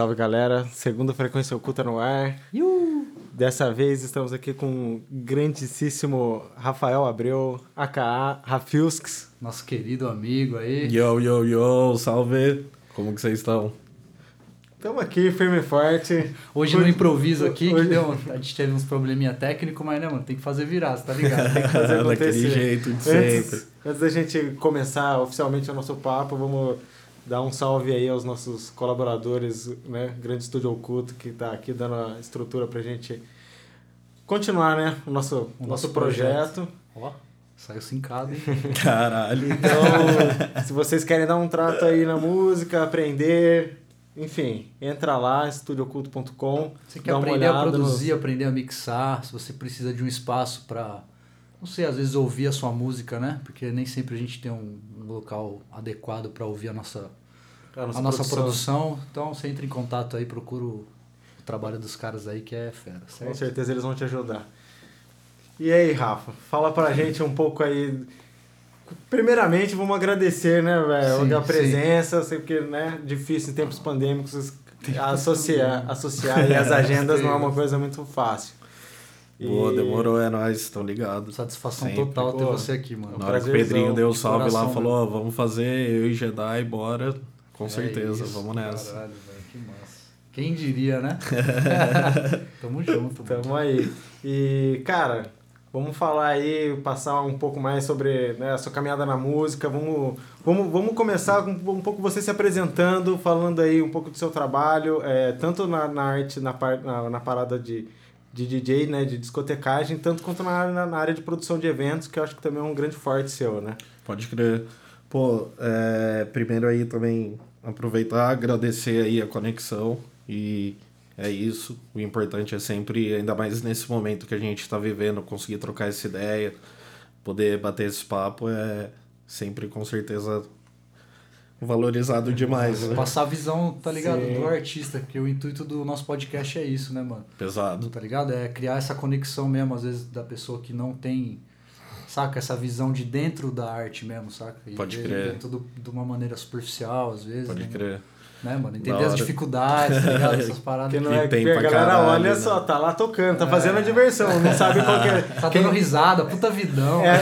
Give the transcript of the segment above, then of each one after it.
Salve galera, segunda frequência oculta no ar. Iu! Dessa vez estamos aqui com o grandíssimo Rafael Abreu, aka Rafilsks. Nosso querido amigo aí. Yo, yo, yo, salve! Como que vocês estão? Estamos aqui, firme e forte. Hoje no Hoje- improviso aqui, hoje- que deu, a gente teve uns probleminha técnico, mas né, mano, tem que fazer virar, você tá ligado? Tem que fazer Daquele acontecer. jeito de sempre. Antes, antes da gente começar oficialmente o nosso papo, vamos dar um salve aí aos nossos colaboradores, né? Grande Estúdio Oculto, que está aqui dando a estrutura pra gente continuar, né? O nosso, O nosso nosso projeto. Ó, saiu cincado, hein? Caralho. Então, se vocês querem dar um trato aí na música, aprender, enfim, entra lá, estudioculto.com. Você quer dá uma aprender a produzir, aprender a mixar, se você precisa de um espaço pra, não sei, às vezes ouvir a sua música, né? Porque nem sempre a gente tem um, um local adequado pra ouvir a nossa, no- a nossa produção. Então você entra em contato aí, procura o, o trabalho dos caras aí que é fera, Com certo? certeza eles vão te ajudar. E aí, Rafa, fala pra gente um pouco aí. Primeiramente, vamos agradecer, né, velho, a presença, sei porque, né, difícil em tempos pandêmicos associar, associar as agendas não é uma coisa muito fácil. Boa, demorou, é nóis, estão ligados. Satisfação Sempre. total ter Pô, você aqui, mano. Na hora que o Pedrinho deu o salve lá, falou, ó, vamos fazer eu e Jedi, bora. Com É certeza, isso, vamos nessa. Caralho, velho, que massa. Quem diria, né? Tamo junto, mano. Tamo aí. E, cara, vamos falar aí, passar um pouco mais sobre né, a sua caminhada na música. Vamos, vamos, vamos começar com um pouco você se apresentando, falando aí um pouco do seu trabalho, é, tanto na, na arte, na, par, na, na parada de, de DJ, né, de discotecagem, tanto quanto na, na, na área de produção de eventos, que eu acho que também é um grande forte seu, né? Pode crer. Pô, é, primeiro aí também aproveitar, agradecer aí a conexão e é isso. O importante é sempre, ainda mais nesse momento que a gente está vivendo, conseguir trocar essa ideia, poder bater esse papo é sempre com certeza valorizado demais, né? Passar a visão, tá ligado? Sim. Do artista, porque o intuito do nosso podcast é isso, né, mano? Pesado. Tá ligado? É criar essa conexão mesmo, às vezes, da pessoa que não tem, saca? Essa visão de dentro da arte mesmo, saca? E Pode crer. ver tudo de uma maneira superficial, às vezes. Pode né? crer. Né, mano? Entender as dificuldades, tá ligado? Essas paradas. Porque não Que é que a galera caralho, olha né? só, tá lá tocando, tá fazendo a diversão, não sabe qual que é. Tá quem- dando risada, puta vidão. É,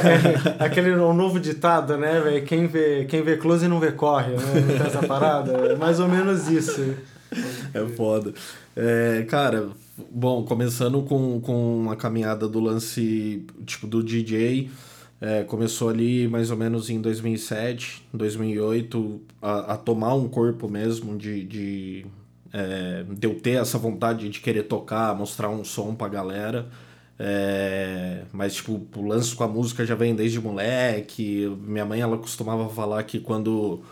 é, aquele um novo ditado, né, velho? Quem vê, quem vê close não vê corre, né? Não tem essa parada? É mais ou menos isso. É foda. É, cara, bom, começando com, com a caminhada do lance, tipo, do DJ, é, começou ali mais ou menos em 2007, 2008, a, a tomar um corpo mesmo de... de é, de eu ter essa vontade de querer tocar, mostrar um som pra galera. É, mas, tipo, o lance com a música já vem desde moleque. Minha mãe, ela costumava falar que quando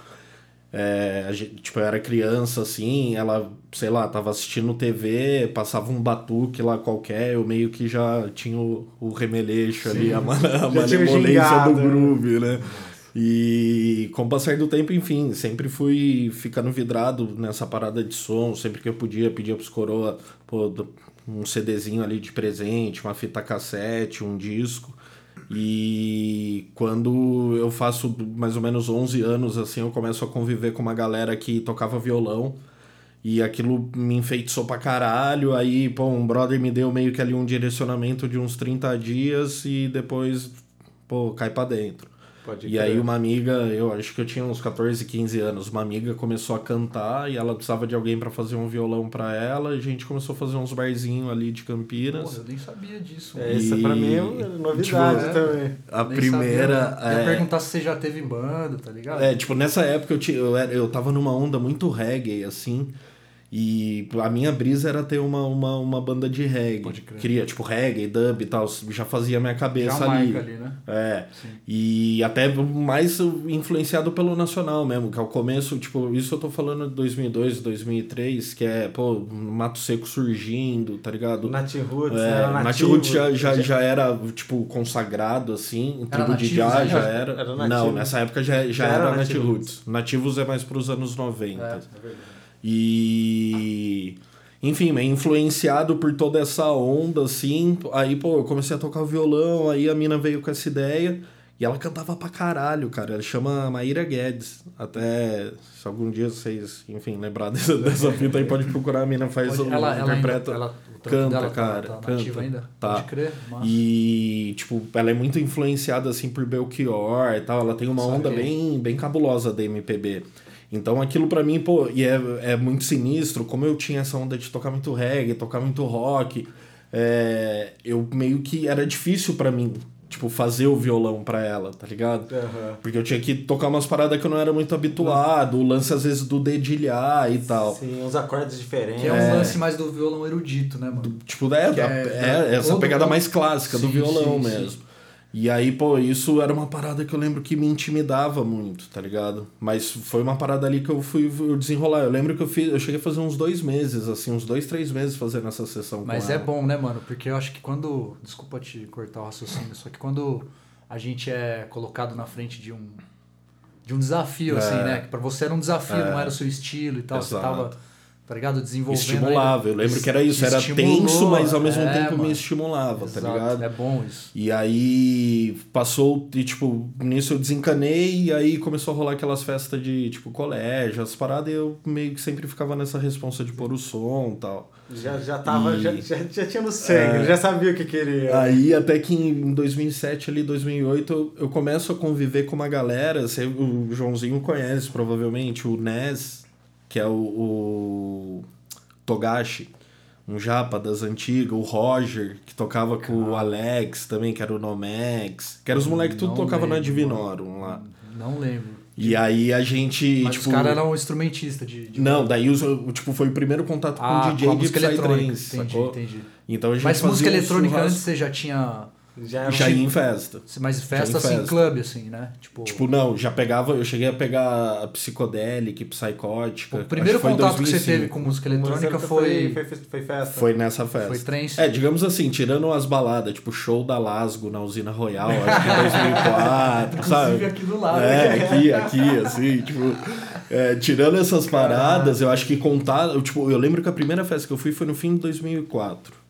é, gente, tipo, eu era criança, assim, ela, sei lá, tava assistindo TV, passava um batuque lá qualquer, eu meio que já tinha o, o remeleixo ali, a, a malemolência do groove, né? E com o passar do tempo, enfim, sempre fui ficando vidrado nessa parada de som, sempre que eu podia, pedia pros coroa, pô, um CDzinho ali de presente, uma fita cassete, um disco. E quando eu faço mais ou menos 11 anos, assim, eu começo a conviver com uma galera que tocava violão. E aquilo me enfeitiçou pra caralho. Aí, pô, um brother me deu meio que ali um direcionamento de uns 30 dias e depois, pô, cai pra dentro. Pode E aí uma amiga, eu acho que eu tinha uns 14, 15 anos, uma amiga começou a cantar e ela precisava de alguém pra fazer um violão pra ela. E a gente começou a fazer uns barzinhos ali de Campinas. Porra, eu nem sabia disso. É, isso E- pra mim é uma novidade tipo, também. a Nem primeira. sabia. Eu ia é, perguntar se você já teve banda, tá ligado? É, tipo, nessa época eu, tinha, eu, era- eu tava numa onda muito reggae, assim. E a minha brisa era ter uma, uma, uma banda de reggae. Queria, tipo, reggae, dub e tal. Já fazia minha cabeça ali. ali, né? É. Sim. E até mais influenciado pelo nacional mesmo, que ao começo, tipo, isso eu tô falando de 2002, 2003, que é, pô, Mato Seco surgindo, tá ligado? Nat Roots, É, né? Era Nat. Roots já, já, já era, tipo, consagrado, assim. Era Tribo de Já ainda? já era. Era. Não, nessa época já, já, Já era era, Nat Roots. Nativos é mais pros anos 90. É, é verdade. E. Enfim, meio influenciado por toda essa onda, assim. Aí, pô, eu comecei a tocar violão, aí a mina veio com essa ideia. E ela cantava pra caralho, cara. Ela chama Maíra Guedes. Até se algum dia vocês, enfim, lembrar dessa, dessa fita aí, pode procurar. A mina faz Pode- o ela, ela interpreta. ainda, ela, o trampo canta, dela tá- cara, tá, canta. nativa ainda? Tá. Pode crer? Massa. E, tipo, ela é muito influenciada, assim, por Belchior e tal. Ela tem uma onda Saquei. bem, bem cabulosa da MPB. Então aquilo pra mim, pô, e é, é muito sinistro, como eu tinha essa onda de tocar muito reggae, tocar muito rock, é, eu meio que era difícil pra mim, tipo, fazer o violão pra ela, tá ligado? Aham. Porque eu tinha que tocar umas paradas que eu não era muito habituado, o lance às vezes do dedilhar e tal. Sim, uns acordes diferentes. Que é um lance mais do violão erudito, né, mano? Tipo, é, é, é- é essa todo- pegada mais clássica do Sim, violão sim, sim. E aí, pô, isso era uma parada que eu lembro que me intimidava muito, tá ligado? Mas foi uma parada ali que eu fui eu desenrolar. Eu lembro que eu fiz, eu cheguei a fazer uns dois meses, assim, uns dois, três meses fazendo essa sessão Mas é bom, né, mano? Porque eu acho que quando. Desculpa te cortar o raciocínio, só que quando a gente é colocado na frente de um. De um desafio, É. assim, né? Que pra você era um desafio, É. não era o seu estilo e tal. Você Exato. tava, tá ligado? Desenvolvendo. Estimulava, eu lembro que era isso, era tenso, mas ao mesmo é, tempo me mano. estimulava, tá Exato, ligado? É bom isso. E aí passou, e tipo, nisso eu desencanei, e aí começou a rolar aquelas festas de, tipo, colégio, as paradas, e eu meio que sempre ficava nessa responsa de pôr o som e tal. Já, já tava, E- já, já, já tinha no sangue, já sabia o que queria. Aí até que em 2007, ali, 2008, eu, eu começo a conviver com uma galera, o Joãozinho conhece provavelmente, o Nes, que é o, o Togashi, um japa das antigas, o Roger, que tocava com o Alex também, que era o Nomex, que eram os moleques que tudo Não tocavam na lembro, Divinorum lá. Não lembro. E aí a gente, Mas tipo... os caras eram instrumentistas de, de- Não, daí os- tipo, foi o primeiro contato com ah, o DJ com a de música eletrônica. Psytrance, Entendi, entendi. Então a gente Mas música um eletrônica antes você já tinha. Já era um Já ia em festa. Mas festa assim, festa. clube, assim, né? Tipo, Tipo, não, já pegava, eu cheguei a pegar psicodélica, psicótica. o primeiro contato que você 2005. teve com música eletrônica foi. Foi, foi, foi festa. Foi nessa festa. Foi trance. É, digamos assim, tirando as baladas, tipo show da Lasgo na Usina Royal, acho que em 2004, sabe? Inclusive aqui do lado. É, aqui, aqui, assim, tipo. é, tirando essas paradas, eu acho que contar. eu, Tipo, eu lembro que a primeira festa que eu fui foi no fim de 2004.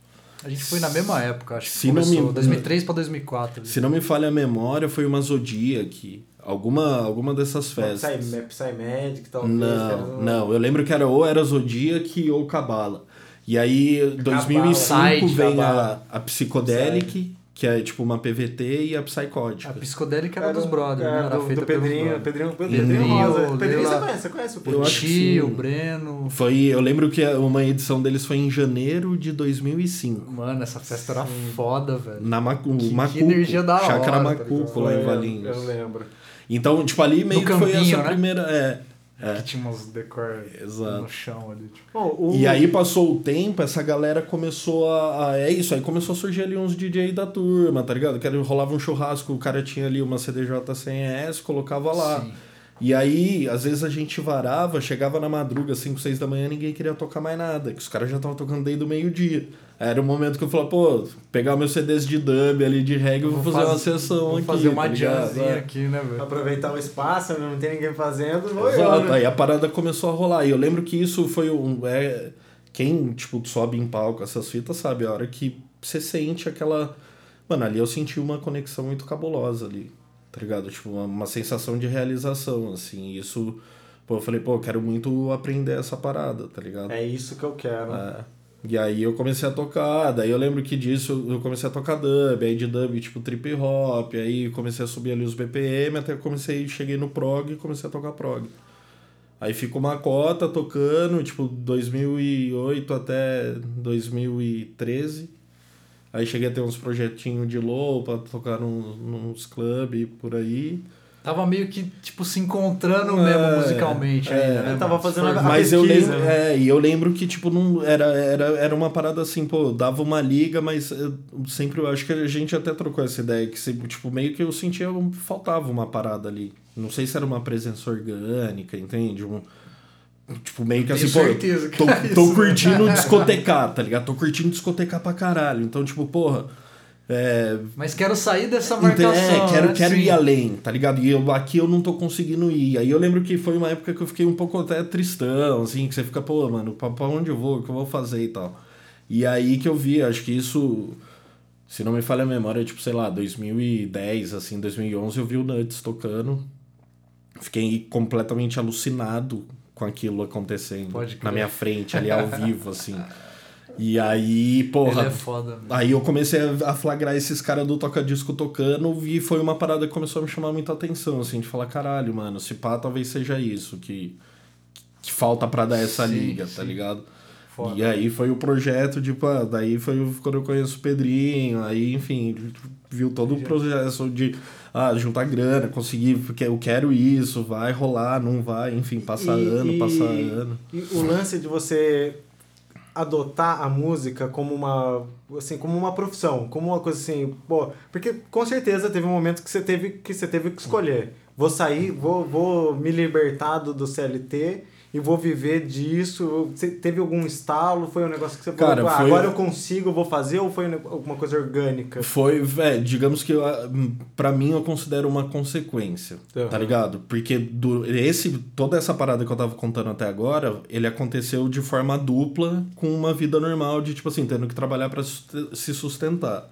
A gente foi na mesma época, acho que Se não começou. me- 2003 pra 2004. Se não me falha a memória, foi uma Zodiac. Alguma, alguma dessas festas. Psy, Psymedic, talvez. Não, não. Eu lembro que era ou era Zodiac ou Cabala. E aí, em 2005 Side, vem a, Cabala. a Psychedelic, que é tipo uma PVT, e a Psychótica. A psicodélica era Era dos brothers, era né? Era do, feita do Pedrinho. Pedrinho, Pedrinho, Pedrinho Rosa. o Pedrinho, você conhece? Você conhece o O Pedrinho? acho que Ti, sim. o Breno. Foi, eu lembro que uma edição deles foi em janeiro de 2005. Mano, essa festa era foda, velho. Na Macu, Que- que Macuco, energia da hora, Chácara tá Macuco, lá Foi, em Valinhos. Eu lembro. Então, tipo, ali meio No que foi campinho, essa né? primeira... É, é. Que tinha uns decor Exato. no chão ali. Tipo. Bom, o- E aí passou o tempo, essa galera começou a, a- É isso, aí começou a surgir ali uns DJ da turma, tá ligado? Que era, rolava um churrasco, o cara tinha ali uma CDJ 100S, colocava lá. Sim. E aí, às vezes a gente varava, chegava na madruga, 5, 6 da manhã, ninguém queria tocar mais nada, que os caras já estavam tocando desde o meio-dia. Era o momento que eu falava, pô, pegar meus CDs de dub ali de reggae, eu vou, fazer uma sessão vou aqui. fazer uma tá jamzinha É. aqui, né, velho? aproveitar o espaço, né? não tem ninguém fazendo, vou eu, Exato, né? aí a parada começou a rolar. E eu lembro que isso foi um. É, quem, tipo, sobe em palco essas fitas sabe, a hora que você sente aquela. Mano, ali eu senti uma conexão muito cabulosa ali, tá ligado? Tipo, uma, uma sensação de realização, assim. Isso. Pô, eu falei, pô, eu quero muito aprender essa parada, tá ligado? É isso que eu quero. É. E aí eu comecei a tocar, daí eu lembro que disso eu comecei a tocar dub, aí de dub tipo trip hop, aí comecei a subir ali os BPM, até comecei, cheguei no prog e comecei a tocar prog. Aí ficou uma cota tocando, tipo 2008 até 2013. Aí cheguei a ter uns projetinhos de low pra tocar num, nos clubes por aí. Tava meio que, tipo, se encontrando É, mesmo musicalmente é, ainda, né? eu tava fazendo Foi- a- Mas eu lembro, né? é, e eu lembro que, tipo, não, era, era, era uma parada assim, pô, dava uma liga, mas eu sempre, eu acho que a gente até trocou essa ideia, que, sempre, tipo, meio que eu sentia, faltava uma parada ali. Não sei se era uma presença orgânica, entende? Um, tipo, meio que assim, pô, certeza que tô, era tô né? curtindo discotecar, tá ligado? Tô curtindo discotecar pra caralho. Então, tipo, porra, é, Mas quero sair dessa marcação. É, quero, né? quero Sim. ir além, tá ligado? E eu, aqui eu não tô conseguindo ir. Aí eu lembro que foi uma época que eu fiquei um pouco até tristão, assim, que você fica, pô, mano, pra, pra onde eu vou? O que eu vou fazer e tal. E aí que eu vi, acho que isso. Se não me falha a memória, tipo, sei lá, 2010, assim, 2011, eu vi o Nuts tocando. Fiquei completamente alucinado com aquilo acontecendo na minha frente, ali ao vivo, assim. E aí, porra. Ele é foda, mesmo. Aí eu comecei a flagrar esses caras do toca-disco tocando e foi uma parada que começou a me chamar muita atenção, assim, de falar, caralho, mano, se pá, talvez seja isso que, que falta pra dar essa Sim, liga, tá sim. ligado? Foda. E aí foi o projeto, tipo, ah, daí foi quando eu conheço o Pedrinho, aí, enfim, viu todo o processo de ah, juntar grana, conseguir, porque eu quero isso, vai rolar, não vai, enfim, passa E- ano, e- passa ano. E o lance de você adotar a música como uma assim como uma profissão como uma coisa assim pô porque com certeza teve um momento que você teve que você teve que escolher vou sair vou, vou me libertar do, do CLT e vou viver disso você teve algum estalo foi um negócio que você Cara, falou ah, foi- agora eu consigo eu vou fazer ou foi um alguma coisa orgânica Foi, velho, digamos que eu, pra mim eu considero uma consequência, Uhum. tá ligado? Porque do, esse, toda essa parada que eu tava contando até agora, ele aconteceu de forma dupla com uma vida normal de, tipo assim, tendo que trabalhar pra sust- se sustentar.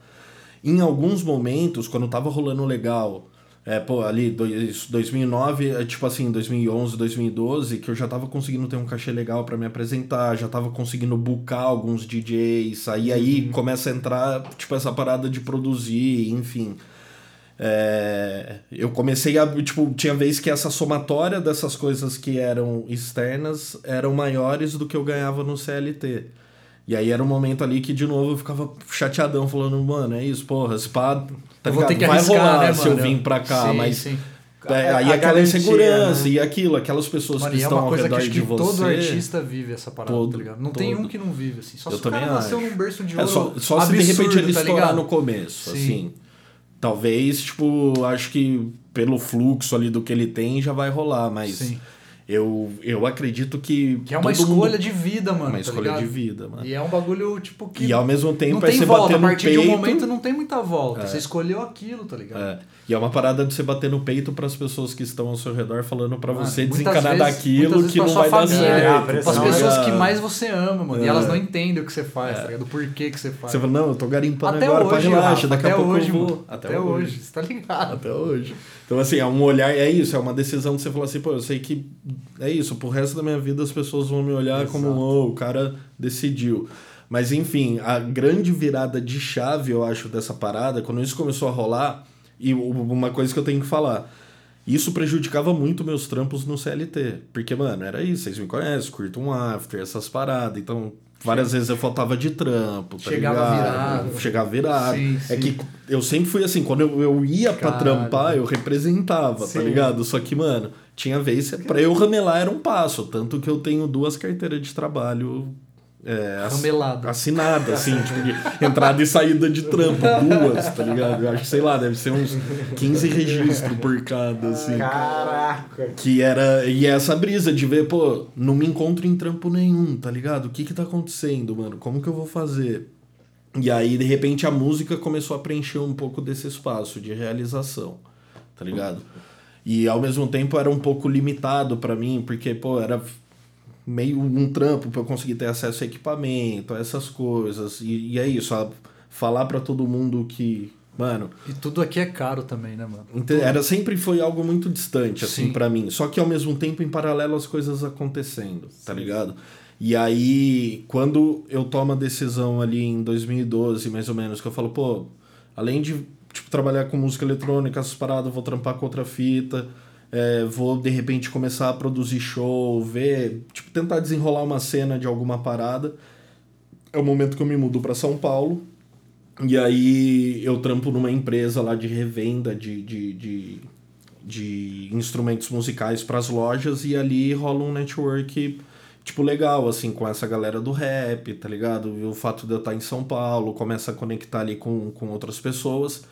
Em alguns momentos, quando tava rolando legal, é, pô, ali, dois- 2009, é, tipo assim, 2011, 2012, que eu já tava conseguindo ter um cachê legal pra me apresentar, já tava conseguindo boocar alguns DJs, aí aí começa a entrar, tipo, essa parada de produzir, enfim. É, eu comecei a, tipo, tinha vez que essa somatória dessas coisas que eram externas eram maiores do que eu ganhava no CLT. E aí era um momento ali que, de novo, eu ficava chateadão, falando, mano, é isso, porra, esse pá, tá Eu vou ligado? ter que vai arriscar, rolar né, se eu vim pra cá, Sim, mas... sim. É, aí a aquela insegurança né? e aquilo, aquelas pessoas Mano, que é estão uma ao coisa que redor acho de que você. todo artista vive essa parada, Todo, tá ligado? Não tem todo. um que não vive, assim. Só Eu se o cara nasceu acho. num berço de É, ouro só, só se de absurdo, repente ele tá estourar no começo, Sim. assim. Talvez, tipo, acho que pelo fluxo ali do que ele tem já vai rolar, mas Sim. Eu, eu acredito que. Que é uma escolha mundo- de vida, mano. Uma tá escolha ligado? de vida, mano. E é um bagulho, tipo, que. E ao mesmo tempo não é tem você volta. bater A no partir peito. de um momento não tem muita volta. Você escolheu aquilo, tá ligado? É. E é uma parada de você bater no peito pras pessoas que estão ao seu redor falando pra Mano, você desencanar vezes- daquilo que não vai dar família, certo. É, a tá pressão As pessoas que mais você ama, mano. E É. elas não entendem o que você faz, tá ligado? O porquê que você faz. Você fala, não, eu tô garimpando até agora, hoje, relaxa, daqui até a pouco hoje, eu vou. mano. Até, hoje, você tá ligado? Até hoje. Então, assim, é um olhar, é isso, é uma decisão de você falar assim, pô, eu sei que é isso, pro resto da minha vida as pessoas vão me olhar como, Exato. oh, o cara decidiu. Mas, enfim, a grande virada de chave, eu acho, dessa parada, quando isso começou a rolar, e uma coisa que eu tenho que falar, isso prejudicava muito meus trampos no CLT. Porque, mano, era isso, vocês me conhecem, curto um after, essas paradas. Então, várias vezes eu faltava de trampo, tá Chegava ligado? virado. Chegava virado. Sim, é sim. que eu sempre fui assim, quando eu, eu ia pra Caralho. trampar, eu representava, Sim. tá ligado? Só que, mano, tinha vez, pra eu ramelar era um passo. Tanto que eu tenho duas carteiras de trabalho é, ass- Ramelado. assinadas, assim, tipo, de entrada e saída de trampo, duas, tá ligado? Eu acho que, sei lá, deve ser uns 15 registros por cada, assim. caraca Que era. E essa brisa de ver, pô, não me encontro em trampo nenhum, tá ligado? O que que tá acontecendo, mano? Como que eu vou fazer? E aí, de repente, a música começou a preencher um pouco desse espaço de realização, tá ligado? E ao mesmo tempo era um pouco limitado pra mim, porque, pô, era meio um trampo pra eu conseguir ter acesso a equipamento, a essas coisas. E, e é isso, falar pra todo mundo que, mano, E tudo aqui é caro também, né, mano? Ente- Era sempre foi algo muito distante assim Sim. pra mim. Só que ao mesmo tempo em paralelo as coisas acontecendo, tá ligado? E aí quando eu tomo a decisão ali em 2012, mais ou menos, que eu falo, pô, além de tipo trabalhar com música eletrônica, essas paradas, eu vou trampar com outra fita, é, vou de repente começar a produzir show, ver, tipo tentar desenrolar uma cena de alguma parada. É o momento que eu me mudo pra São Paulo. E aí eu trampo numa empresa lá de revenda de, de, de, de instrumentos musicais para as lojas e ali rola um network tipo legal assim com essa galera do rap, tá ligado? E o fato de eu estar em São Paulo, começa a conectar ali com, com outras pessoas.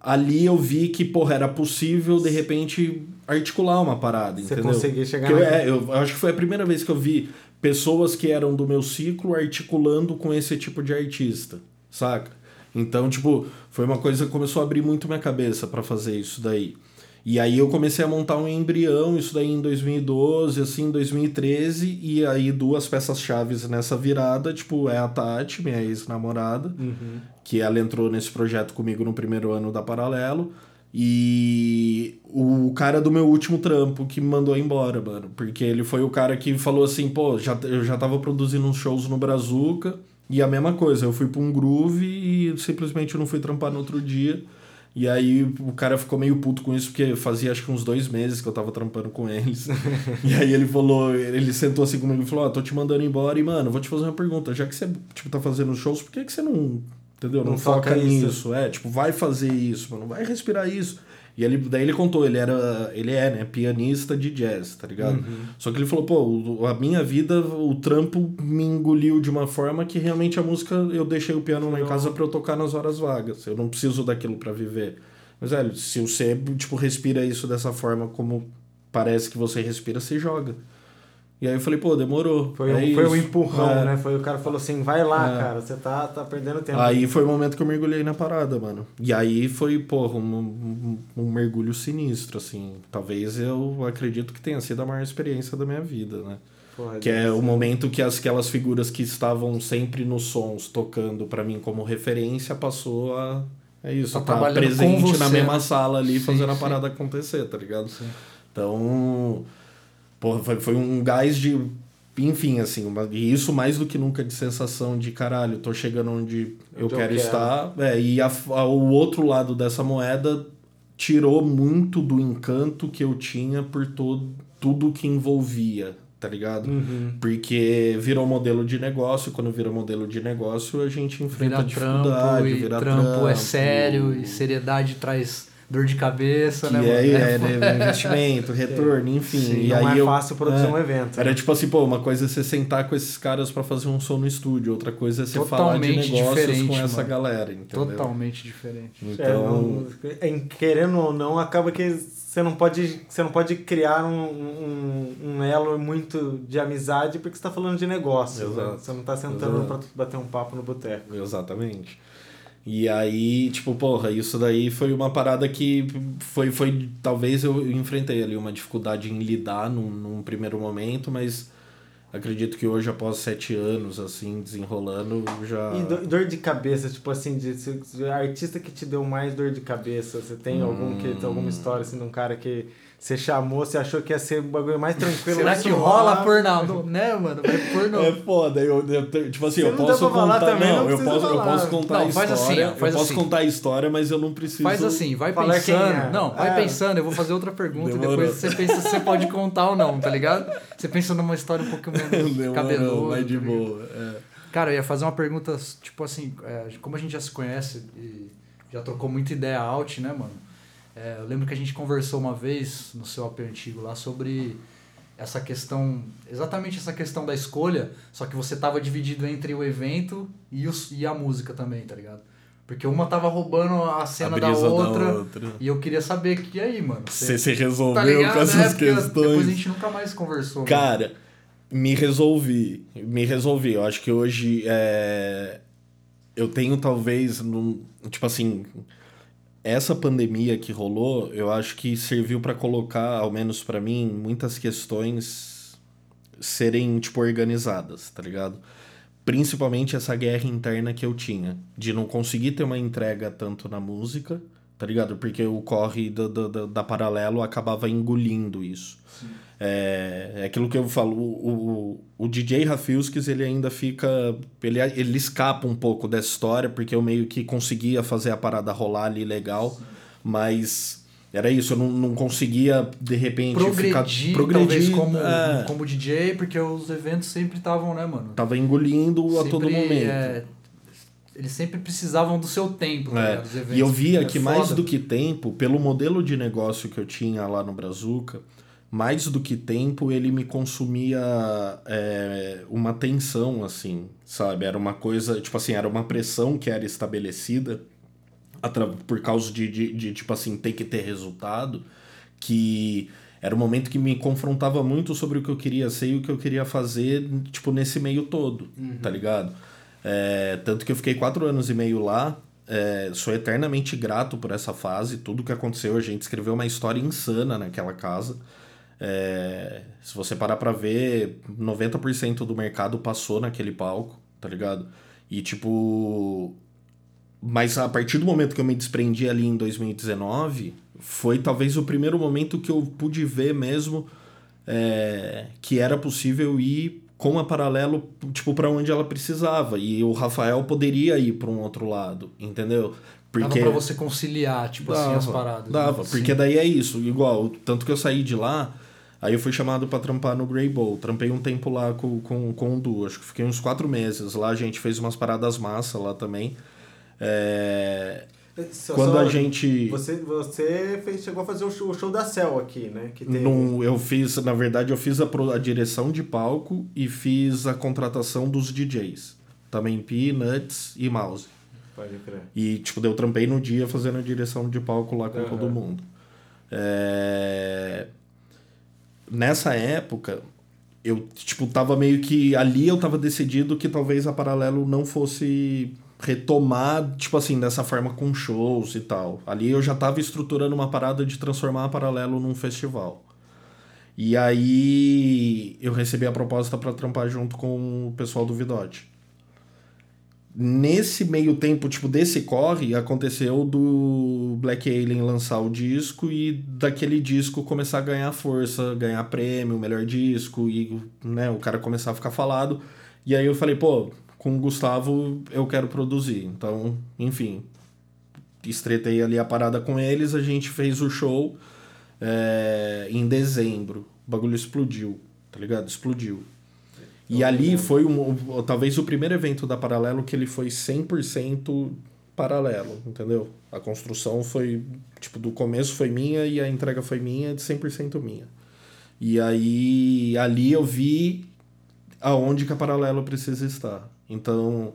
Ali eu vi que, porra, era possível de repente articular uma parada, Você entendeu? conseguir chegar Que eu, na- é, eu acho que foi a primeira vez que eu vi pessoas que eram do meu ciclo articulando com esse tipo de artista, saca? Então, tipo, foi uma coisa que começou a abrir muito minha cabeça pra fazer isso daí. E aí eu comecei a montar um embrião, isso daí em 2012, assim, 2013, e aí duas peças chaves nessa virada, tipo, é a Tati, minha ex-namorada, Uhum. Que ela entrou nesse projeto comigo no primeiro ano da Paralelo, e o cara do meu último trampo que me mandou embora, mano, porque ele foi o cara que falou assim, pô, já, eu já tava produzindo uns shows no Brazuca, e a mesma coisa, eu fui pra um groove e simplesmente não fui trampar no outro dia. E aí o cara ficou meio puto com isso, porque fazia acho que uns dois meses que eu tava trampando com eles. e aí ele falou, ele sentou assim comigo e falou, ó, tô te mandando embora e, mano, vou te fazer uma pergunta. Já que você, tipo, tá fazendo shows, por que, que você não, entendeu? Não, Não foca, foca nisso. É, tipo, vai fazer isso, mano, vai respirar isso. E ele, daí ele contou, ele era, ele é, né, pianista de jazz, tá ligado? Uhum. Só que ele falou, pô, a minha vida, o trampo me engoliu de uma forma que realmente a música, eu deixei o piano lá em casa pra eu tocar nas horas vagas. Eu não preciso daquilo pra viver. Mas, velho, se você, tipo, respira isso dessa forma como parece que você respira, você joga. E aí eu falei, pô, demorou. Foi, é um, foi um empurrão, É. né? Foi o cara falou assim, vai lá, É. cara, você tá, tá perdendo tempo. Aí foi o momento que eu mergulhei na parada, mano. E aí foi, porra, um, um, um mergulho sinistro, assim. Talvez eu acredito que tenha sido a maior experiência da minha vida, né? Porra, Que é o momento que as, aquelas figuras que estavam sempre nos sons tocando pra mim como referência passou a. É isso, Tá tá, presente na você, mesma né? sala ali Sim, fazendo a sim. parada acontecer, tá ligado? Sim. Então, porra, foi, foi um gás de. Enfim, assim, uma, e isso mais do que nunca de sensação de caralho, tô chegando onde eu Onde eu quero quero. estar. É, e a, a- o outro lado dessa moeda tirou muito do encanto que eu tinha por todo, tudo que envolvia, tá ligado? Uhum. Porque virou modelo de negócio, quando vira modelo de negócio, a gente enfrenta Vira trampo, dificuldade, e vira trampo, é sério, e seriedade traz dor de cabeça, que né, mano? é, é, foda. né, investimento, retorno, enfim. Sim, e não aí é eu, fácil produzir é, um evento. Era tipo assim, pô, uma coisa é você sentar com esses caras pra fazer um som no estúdio, outra coisa é você falar de Totalmente negócios com essa mano. galera, entendeu? Totalmente diferente. É, Então, não- em- querendo ou não, acaba que você não pode, você não pode criar um, um, um elo muito de amizade porque você está falando de negócio. né? Você não está sentando para bater um papo no boteco. Exatamente. E aí, tipo, porra, isso daí foi uma parada que foi, foi talvez eu enfrentei ali uma dificuldade em lidar num, num primeiro momento, mas acredito que hoje, após sete anos, assim, desenrolando, já... E do- dor de cabeça, tipo assim, de, se- artista que te deu mais dor de cabeça, você tem algum que tem alguma história assim de um cara que você chamou, você achou que ia ser o bagulho mais tranquilo. Será que não rola por não? Né, mano? Vai por não. É foda, eu, eu- tipo assim, eu posso contar, também, não não, eu posso, eu falar. posso contar Não, a faz assim, história, faz eu posso assim. contar a história, mas eu não preciso... Faz assim, vai pensando. é. Não, vai É. pensando, eu vou fazer outra pergunta Demorou. e depois você pensa se você pode contar ou não, tá ligado? Você pensa numa história um pouco menos cabeluda. mas de tá ligado? boa. é. Cara, eu ia fazer uma pergunta, tipo assim, é, como a gente já se conhece e já trocou muita ideia out, né, mano? É, eu lembro que a gente conversou uma vez no seu AP antigo lá sobre essa questão, exatamente essa questão da escolha, só que você tava dividido entre o evento e, os, e a música também, tá ligado? Porque uma tava roubando a cena A da outra, outra. e eu queria saber que aí, mano. Você se tá resolveu ligado? com É, essas porque Depois a questões. gente nunca mais conversou. né? Cara, me resolvi. Me resolvi. Eu acho que hoje é... eu tenho talvez. Num... Tipo assim. Essa pandemia que rolou, eu acho que serviu pra colocar, ao menos pra mim, muitas questões serem, tipo, organizadas, tá ligado? Principalmente essa guerra interna que eu tinha, de não conseguir ter uma entrega tanto na música, tá ligado? Porque o corre da, da, da- paralelo acabava engolindo isso. É, é aquilo que eu falo, o, o, o DJ Rafilskis, ele ainda fica. Ele, ele escapa um pouco dessa história, porque eu meio que conseguia fazer a parada rolar ali legal, mas era isso, eu não, não conseguia, de repente, progredir, ficar. Progredir, como, é, como DJ, porque os eventos sempre estavam, né, mano? Tava engolindo a todo Sempre, momento. é, eles sempre precisavam do seu tempo, tá É, eventos. E eu via É que mais do que tempo, pelo modelo de negócio que eu tinha lá no Brazuca, mais do que tempo ele me consumia é, uma tensão, assim, sabe? Era uma coisa, tipo assim, era uma pressão que era estabelecida por causa de, de, de, tipo assim, ter que ter resultado, que era um momento que me confrontava muito sobre o que eu queria ser e o que eu queria fazer, tipo, nesse meio todo, tá ligado? É, tanto que eu fiquei quatro anos e meio lá, é, sou eternamente grato por essa fase, tudo que aconteceu. A gente escreveu uma história insana naquela casa. É, se você parar pra ver, 90% do mercado passou naquele palco, tá ligado? E tipo. Mas a partir do momento que eu me desprendi ali em 2019, foi talvez o primeiro momento que eu pude ver mesmo é, que era possível ir com a paralelo, tipo, para onde ela precisava. E o Rafael poderia ir para um outro lado, entendeu? Porque... Dava pra você conciliar, tipo dava, assim, as paradas. Né? Dava, né? porque daí é isso. Igual, tanto que eu saí de lá, aí eu fui chamado para trampar no Grey Bowl. Trampei um tempo lá com, com, com o Du, acho que fiquei uns quatro meses. Lá a gente fez umas paradas massa lá também. É... Só, Quando a gente. Você, você fez, chegou a fazer o show, o show da Cell aqui, né? Que teve... Num, eu fiz, na verdade, eu fiz a, a direção de palco e fiz a contratação dos DJs. Também Peanuts e Mouse. Pode crer. E, tipo, eu trampei no dia fazendo a direção de palco lá com uhum. todo mundo. É... Nessa época, eu, tipo, tava meio que. Ali eu tava decidido que talvez a Paralelo não fosse retomar, tipo assim, dessa forma com shows e tal. Ali eu já tava estruturando uma parada de transformar a Paralelo num festival. E aí eu recebi a proposta para trampar junto com o pessoal do Vidote. Nesse meio tempo, tipo, desse corre, aconteceu do Black Alien lançar o disco e daquele disco começar a ganhar força, ganhar prêmio, melhor disco, e né, o cara começar a ficar falado. E aí eu falei, pô, com o Gustavo eu quero produzir. Então, enfim, estreitei ali a parada com eles, a gente fez o show é, em dezembro. O bagulho explodiu, tá ligado? Explodiu. E ali foi um, talvez o primeiro evento da Paralelo que ele foi 100% paralelo, entendeu? A construção foi, tipo, do começo foi minha e a entrega foi minha, de 100% minha. E aí, ali eu vi aonde que a Paralelo precisa estar. Então,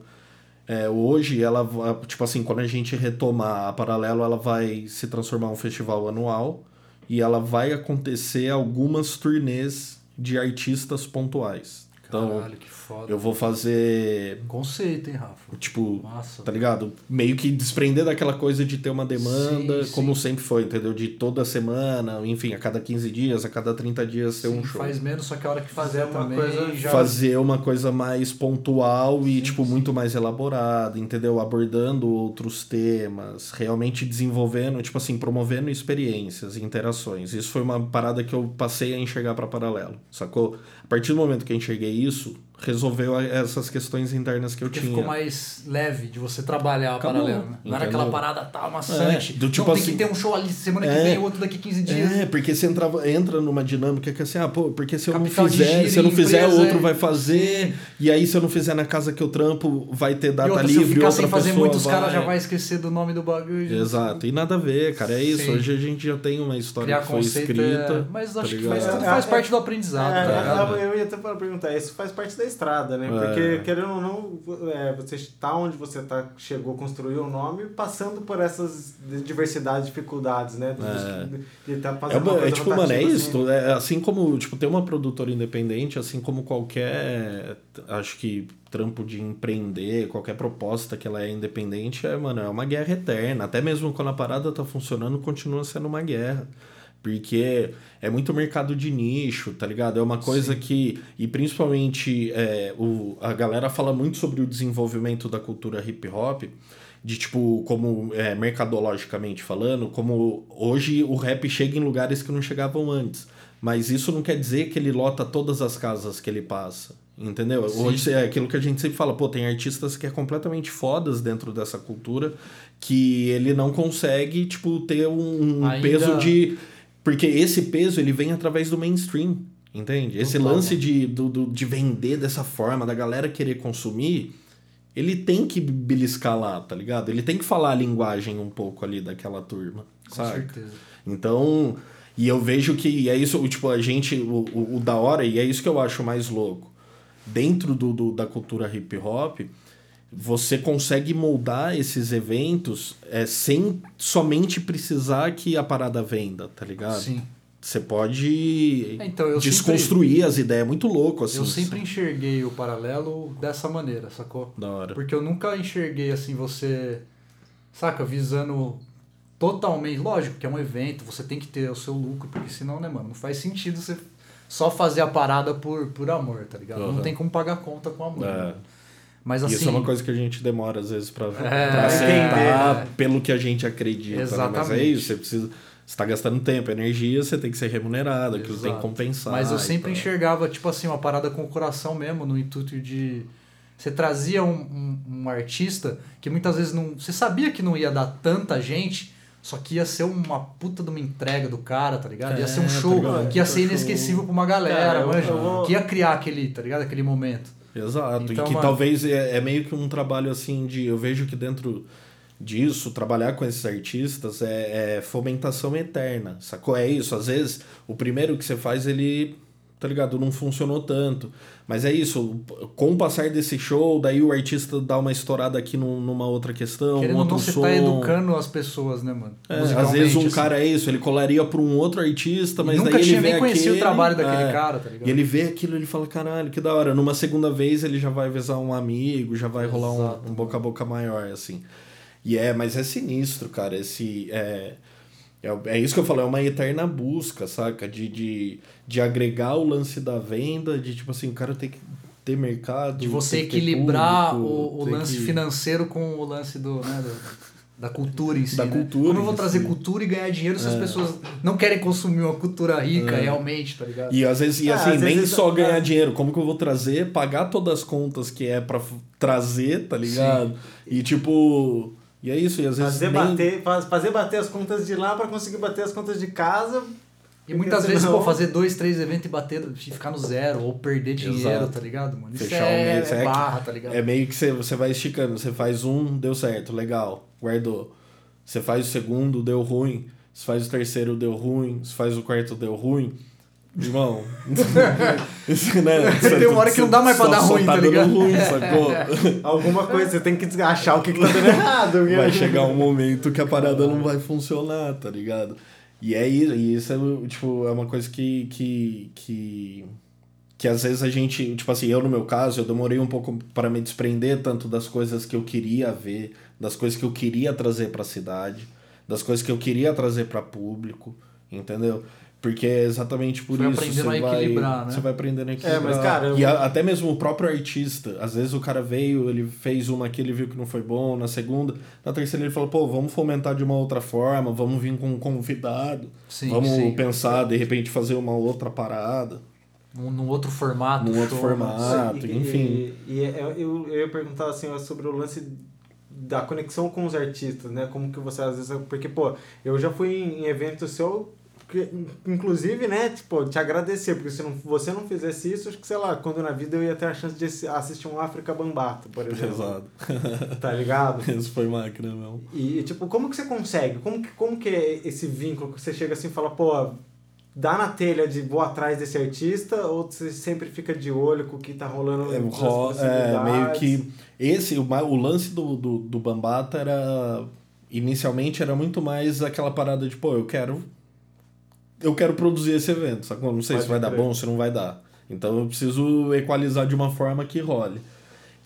é, hoje ela, tipo assim, quando a gente retomar a Paralelo, ela vai se transformar um festival anual e ela vai acontecer algumas turnês de artistas pontuais. Então, Caralho, que foda. Eu vou fazer. Conceito, hein, Rafa? Tipo, Massa, tá ligado? Meio que desprender daquela coisa de ter uma demanda, sim, como sim. sempre foi, entendeu? De toda semana, enfim, a cada 15 dias, a cada 30 dias ter sim, um show. Faz menos, só que a hora que fazer uma também, coisa. Já... Fazer uma coisa mais pontual e, tipo, muito mais elaborada, entendeu? Abordando outros temas, realmente desenvolvendo, tipo assim, promovendo experiências, interações. Isso foi uma parada que eu passei a enxergar para paralelo, sacou? A partir do momento que eu enxerguei isso, resolveu essas questões internas que eu Porque tinha. ficou mais leve de você trabalhar Acabou, paralelo, né? Não era aquela parada tá maçante. É, do tipo não, assim, tem que ter um show ali semana que é, vem, outro daqui 15 dias. É, porque você entrava, entra numa dinâmica que é assim, ah, pô, porque se eu Capital não fizer, se eu não fizer, empresa, outro é. vai fazer. Sim. E aí, se eu não fizer na casa que eu trampo, vai ter data e outra, livre. Se eu ficar sem fazer muito, os caras já vai esquecer do nome do bagulho. Exato. E nada a ver, cara. É isso. Sim. Hoje a gente já tem uma história Criar que foi escrita. É... Mas tá acho ligado? que faz, faz parte do aprendizado. Tá eu ia até perguntar, isso faz parte da estrada, né? Porque, é. querendo ou não, é, você está onde você tá, chegou, construiu o nome, passando por essas diversidades, dificuldades, né? De, de, de tá fazendo é, uma, é tipo, mano, é isso. Assim. É, assim como, tipo, ter uma produtora independente, assim como qualquer, acho que trampo de empreender, qualquer proposta que ela é independente, é, mano, é uma guerra eterna. Até mesmo quando a parada tá funcionando, continua sendo uma guerra. Porque é muito mercado de nicho, tá ligado? É uma coisa Sim. que. E principalmente é, o, a galera fala muito sobre o desenvolvimento da cultura hip hop, de tipo, como é, mercadologicamente falando, como hoje o rap chega em lugares que não chegavam antes. Mas isso não quer dizer que ele lota todas as casas que ele passa. Entendeu? Sim. Hoje é aquilo que a gente sempre fala, pô, tem artistas que é completamente fodas dentro dessa cultura que ele não consegue, tipo, ter um Ainda... peso de porque esse peso ele vem através do mainstream, entende? Esse lance de, do, do, de vender dessa forma, da galera querer consumir, ele tem que beliscar lá, tá ligado? Ele tem que falar a linguagem um pouco ali daquela turma, Com certeza. Então, e eu vejo que é isso, tipo, a gente, o, o, o da hora, e é isso que eu acho mais louco. Dentro do, do da cultura hip hop, você consegue moldar esses eventos é, sem somente precisar que a parada venda, tá ligado? Sim. Você pode é, então, desconstruir sempre, as ideias, é muito louco, assim. Eu sempre enxerguei o paralelo dessa maneira, sacou? Da hora. Porque eu nunca enxerguei, assim, você saca, visando totalmente. Lógico que é um evento, você tem que ter o seu lucro, porque senão, né, mano, não faz sentido você só fazer a parada por, por amor, tá ligado? Não Uhum. tem como pagar conta com amor. É. né? Mas assim. Isso é uma coisa que a gente demora às vezes pra, É, pra aceitar entender. pelo que a gente acredita. né? Mas é Exatamente. isso, você precisa. Você tá gastando tempo, energia, você tem que ser remunerado, aquilo tem que Exato. compensar. Mas eu sempre enxergava, tipo assim, uma parada com o coração mesmo, no intuito de. Você trazia um, um, um artista que muitas vezes não. Você sabia que não ia dar tanta gente, só que ia ser uma puta de uma entrega do cara, tá ligado? Ia ser um É, show tá que ia ser Show. inesquecível pra uma galera, Cara, eu- manja? eu vou- Que ia criar aquele, tá ligado? Aquele momento. Exato. Então, e que mano- talvez é, é meio que um trabalho assim de. Eu vejo que dentro disso, trabalhar com esses artistas é, é fomentação eterna. Sacou? É isso. Às vezes, o primeiro que você faz, ele. Tá ligado? Não funcionou tanto. Mas é isso. Com o passar desse show, daí o artista dá uma estourada aqui num- numa outra questão, Querendo um ou outro não, você som. tá educando as pessoas, né, mano? É, às vezes um assim. cara é isso, ele colaria pra um outro artista, E mas nunca daí ele tinha vê nem conhecido aquele, o trabalho daquele é, cara, tá ligado? E ele vê aquilo ele fala, caralho, que da hora. Numa segunda vez ele já vai avisar um amigo, já vai rolar Exato, um, um boca a boca maior, assim. E é, mas é sinistro, cara. Esse. É, é, é isso que eu falo, é uma eterna busca, saca? De, de, de agregar o lance da venda, de tipo assim, o cara tem que ter mercado. De você equilibrar público, o, o lance que- financeiro com o lance do, né, do- da cultura em si. Da né? cultura Como eu vou trazer si. cultura e ganhar dinheiro se as É. pessoas não querem consumir uma cultura rica realmente, tá ligado? E às vezes, e Ah, assim, às nem vezes- só ganhar é. dinheiro, como que eu vou trazer, pagar todas as contas que é pra f- trazer, tá ligado? E tipo. E é isso, e às vezes. Fazer, nem- bater, faz- fazer bater as contas de lá pra conseguir bater as contas de casa. E muitas vezes, senão- pô, fazer dois, três eventos e bater e ficar no zero, ou perder dinheiro, Exato. tá ligado, mano? Isso Fechar é, um mês, é é- barra, tá ligado? É meio que você, você vai esticando, você faz um, deu certo, legal, guardou. Você faz o segundo, deu ruim. Você faz o terceiro, deu ruim. Você faz o quarto, deu ruim. Irmão. isso, né? Tem uma hora que não dá mais pra Só- dar só ruim, tá dando ligado? ruim, sacou? Alguma coisa, você tem que achar o que, que tá dando errado. vai chegar um momento que a parada não vai funcionar, tá ligado? E é isso, e isso é, tipo, é uma coisa que, que, que, que às vezes a gente, tipo assim, eu no meu caso, eu demorei um pouco para me desprender tanto das coisas que eu queria ver, das coisas que eu queria trazer pra cidade, das coisas que eu queria trazer para público, entendeu? Porque é exatamente por isso aprendendo você a vai, equilibrar, né? você vai aprendendo a equilibrar. mas, cara, eu- E a- até mesmo o próprio artista, às vezes o cara veio, ele fez uma aqui, ele viu que não foi bom, na segunda, na terceira ele falou, pô, vamos fomentar de uma outra forma, vamos vir com um convidado, Sim, vamos sim. pensar, de repente, fazer uma outra parada, Num, num outro formato. num outro formato, E- enfim. E, e eu, eu, eu ia perguntar assim, sobre o lance da conexão com os artistas, né? Como que você às vezes. Porque, pô, eu já fui em, em evento seu. Inclusive, né, tipo, te agradecer, porque se não, você não fizesse isso, acho que, sei lá, quando na vida eu ia ter a chance de assi- assistir um África Bambata, por exemplo. Exato. Tá ligado? Isso foi máquina mesmo. E, tipo, como que você consegue? Como que, como que é esse vínculo que você chega assim e fala, pô, dá na telha de vou atrás desse artista ou você sempre fica de olho com o que tá rolando É, ro- é, meio que. Esse, o, o lance do, do, do Bambata era. Inicialmente era muito mais aquela parada de, pô, eu quero. Eu quero produzir esse evento, sacou? Não sei Pode se vai dar crer. bom, se não vai dar. Então eu preciso equalizar de uma forma que role.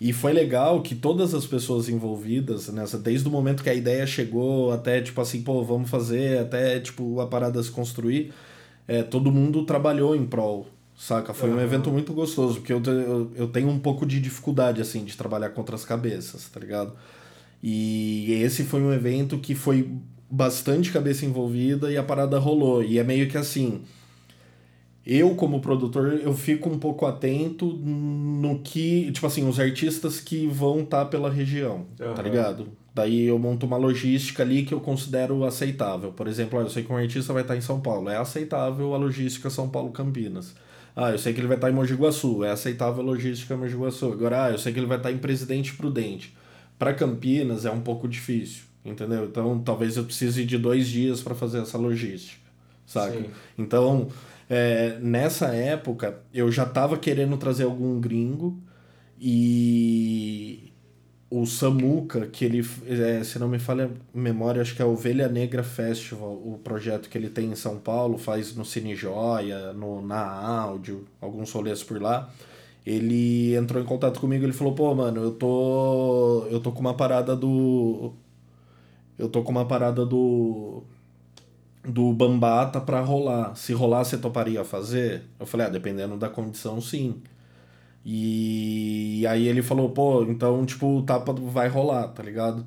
E foi legal que todas as pessoas envolvidas nessa, desde o momento que a ideia chegou até, tipo assim, pô, vamos fazer, até, tipo, a parada se construir, é, todo mundo trabalhou em prol, saca? Foi um Aham. evento muito gostoso, porque eu, eu, eu tenho um pouco de dificuldade, assim, de trabalhar com outras cabeças, tá ligado? E esse foi um evento que foi bastante cabeça envolvida e a parada rolou. E é meio que assim. Eu, como produtor, eu fico um pouco atento no que. Tipo assim, os artistas que vão estar pela região, tá Aham. ligado? Daí eu monto uma logística ali que eu considero aceitável. Por exemplo, ah, eu sei que um artista vai estar em São Paulo. É aceitável a logística São Paulo-Campinas. Ah, eu sei que ele vai estar em Mogi Guaçu. É aceitável a logística Mogi Guaçu. Agora, ah, eu sei que ele vai estar em Presidente Prudente. Para Campinas é um pouco difícil, entendeu? Então talvez eu precise de dois dias para fazer essa logística, saca? Sim. Então, é, nessa época, eu já tava querendo trazer algum gringo e o Samuca, que ele, é, se não me falha a memória, acho que é o Ovelha Negra Festival, o projeto que ele tem em São Paulo, faz no Cine Joia, no, na Áudio, alguns rolês por lá. Ele entrou em contato comigo, ele falou, pô, mano, eu tô. Eu tô com uma parada do. Eu tô com uma parada do do Bambata pra rolar. Se rolar, você toparia fazer? Eu falei, ah, dependendo da condição, sim. E aí ele falou, pô, então, tipo, o tapa vai rolar, tá ligado?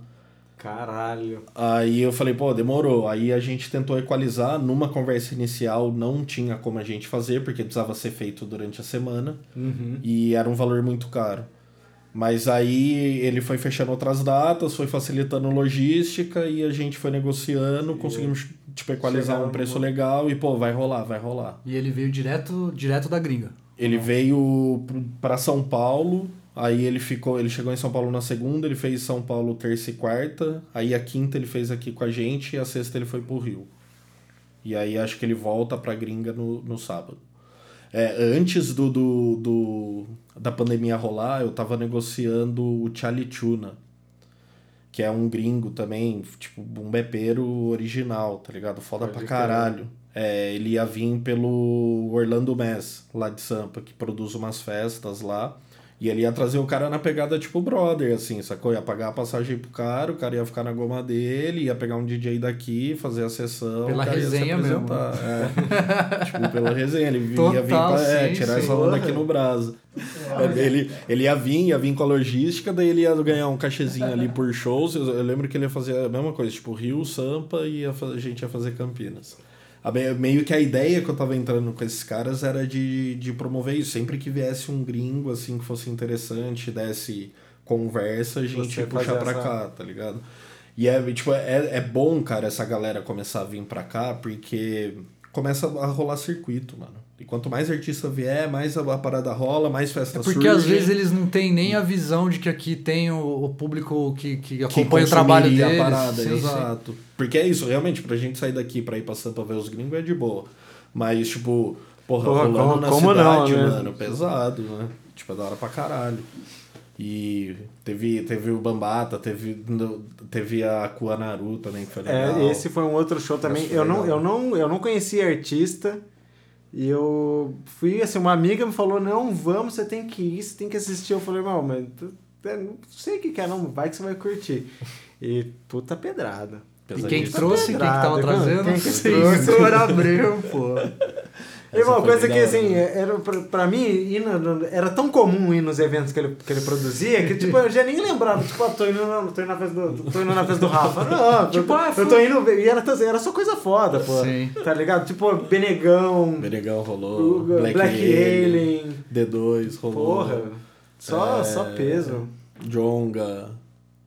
Caralho. Aí eu falei, pô, demorou. Aí a gente tentou equalizar. Numa conversa inicial não tinha como a gente fazer, porque precisava ser feito durante a semana. Uhum. E era um valor muito caro. Mas aí ele foi fechando outras datas, foi facilitando logística e a gente foi negociando, conseguimos tipo, equalizar um preço no- legal e, pô, vai rolar, vai rolar. E ele veio direto, direto da gringa. Ele veio para São Paulo, aí ele ficou, ele chegou em São Paulo na segunda, ele fez São Paulo terça e quarta, aí a quinta ele fez aqui com a gente e a sexta ele foi pro Rio. E aí acho que ele volta pra gringa no, no sábado. É, antes do, do, do, da pandemia rolar, eu tava negociando o Charlie Tuna, que é um gringo também, tipo, um bepeiro original, tá ligado? Foda Pode pra caralho. É, ele ia vir pelo Orlando Mass, lá de Sampa, que produz umas festas lá. E ele ia trazer o cara na pegada tipo brother, assim, sacou? Ia pagar a passagem pro cara, o cara ia ficar na goma dele, ia pegar um DJ daqui, fazer a sessão. Pela resenha mesmo. apresentar. É. tipo, pela resenha. Ele ia vir Total, pra é, sim, tirar sim. essa onda aqui no Brasa. Ele, ele ia vir, ia vir com a logística, daí ele ia ganhar um cachezinho ali por shows. Eu, eu lembro que ele ia fazer a mesma coisa, tipo Rio, Sampa e a gente ia fazer Campinas. A me- meio que a ideia que eu tava entrando com esses caras era de, de promover isso. Sempre que viesse um gringo, assim, que fosse interessante, desse conversa, a gente Você ia puxar pra essa- cá, tá ligado? E é, tipo, é, é bom, cara, essa galera começar a vir pra cá, porque começa a rolar circuito, mano. E quanto mais artista vier, mais a, a parada rola, mais festa É porque surge. às vezes eles não têm nem a visão de que aqui tem o, o público que, que que acompanha o trabalho deles. a parada, Sim, sim. exato. Porque é isso, realmente, pra gente sair daqui pra ir pra Sampa ver os gringos é de boa. Mas, tipo, porra, Porra, rolando como- na como não, cidade, né? mano, pesado, né? Tipo, é da hora pra caralho. E teve, teve o Bambata, teve, teve a Kuanaru também, que foi legal. É, esse foi um outro show também. Eu não, eu, não, eu não conhecia artista. E eu fui, assim, uma amiga me falou, não, vamos, você tem que ir, você tem que assistir. Eu falei, não, mas tu- eu não sei o que que é, não, vai que você vai curtir. E puta pedrada. E quem trouxe? Quem que tava trazendo? quem que trouxe? trouxe? Abreu, pô. E uma coisa que, assim, né? era, pra, pra mim, ir no- era tão comum ir nos eventos que ele, que ele produzia, que, tipo, eu já nem lembrava, tipo, ah, tô indo na, tô indo na festa do, tô indo na festa do Rafa. Não, Tipo, tipo, ah, eu fui- tô indo, ver- e era, era só coisa foda, pô. Sim. Tá ligado? Tipo, Benegão, Benegão rolou, o Black, Black, Alien, Alien, D2 rolou. porra, só, É, só peso. Jonga,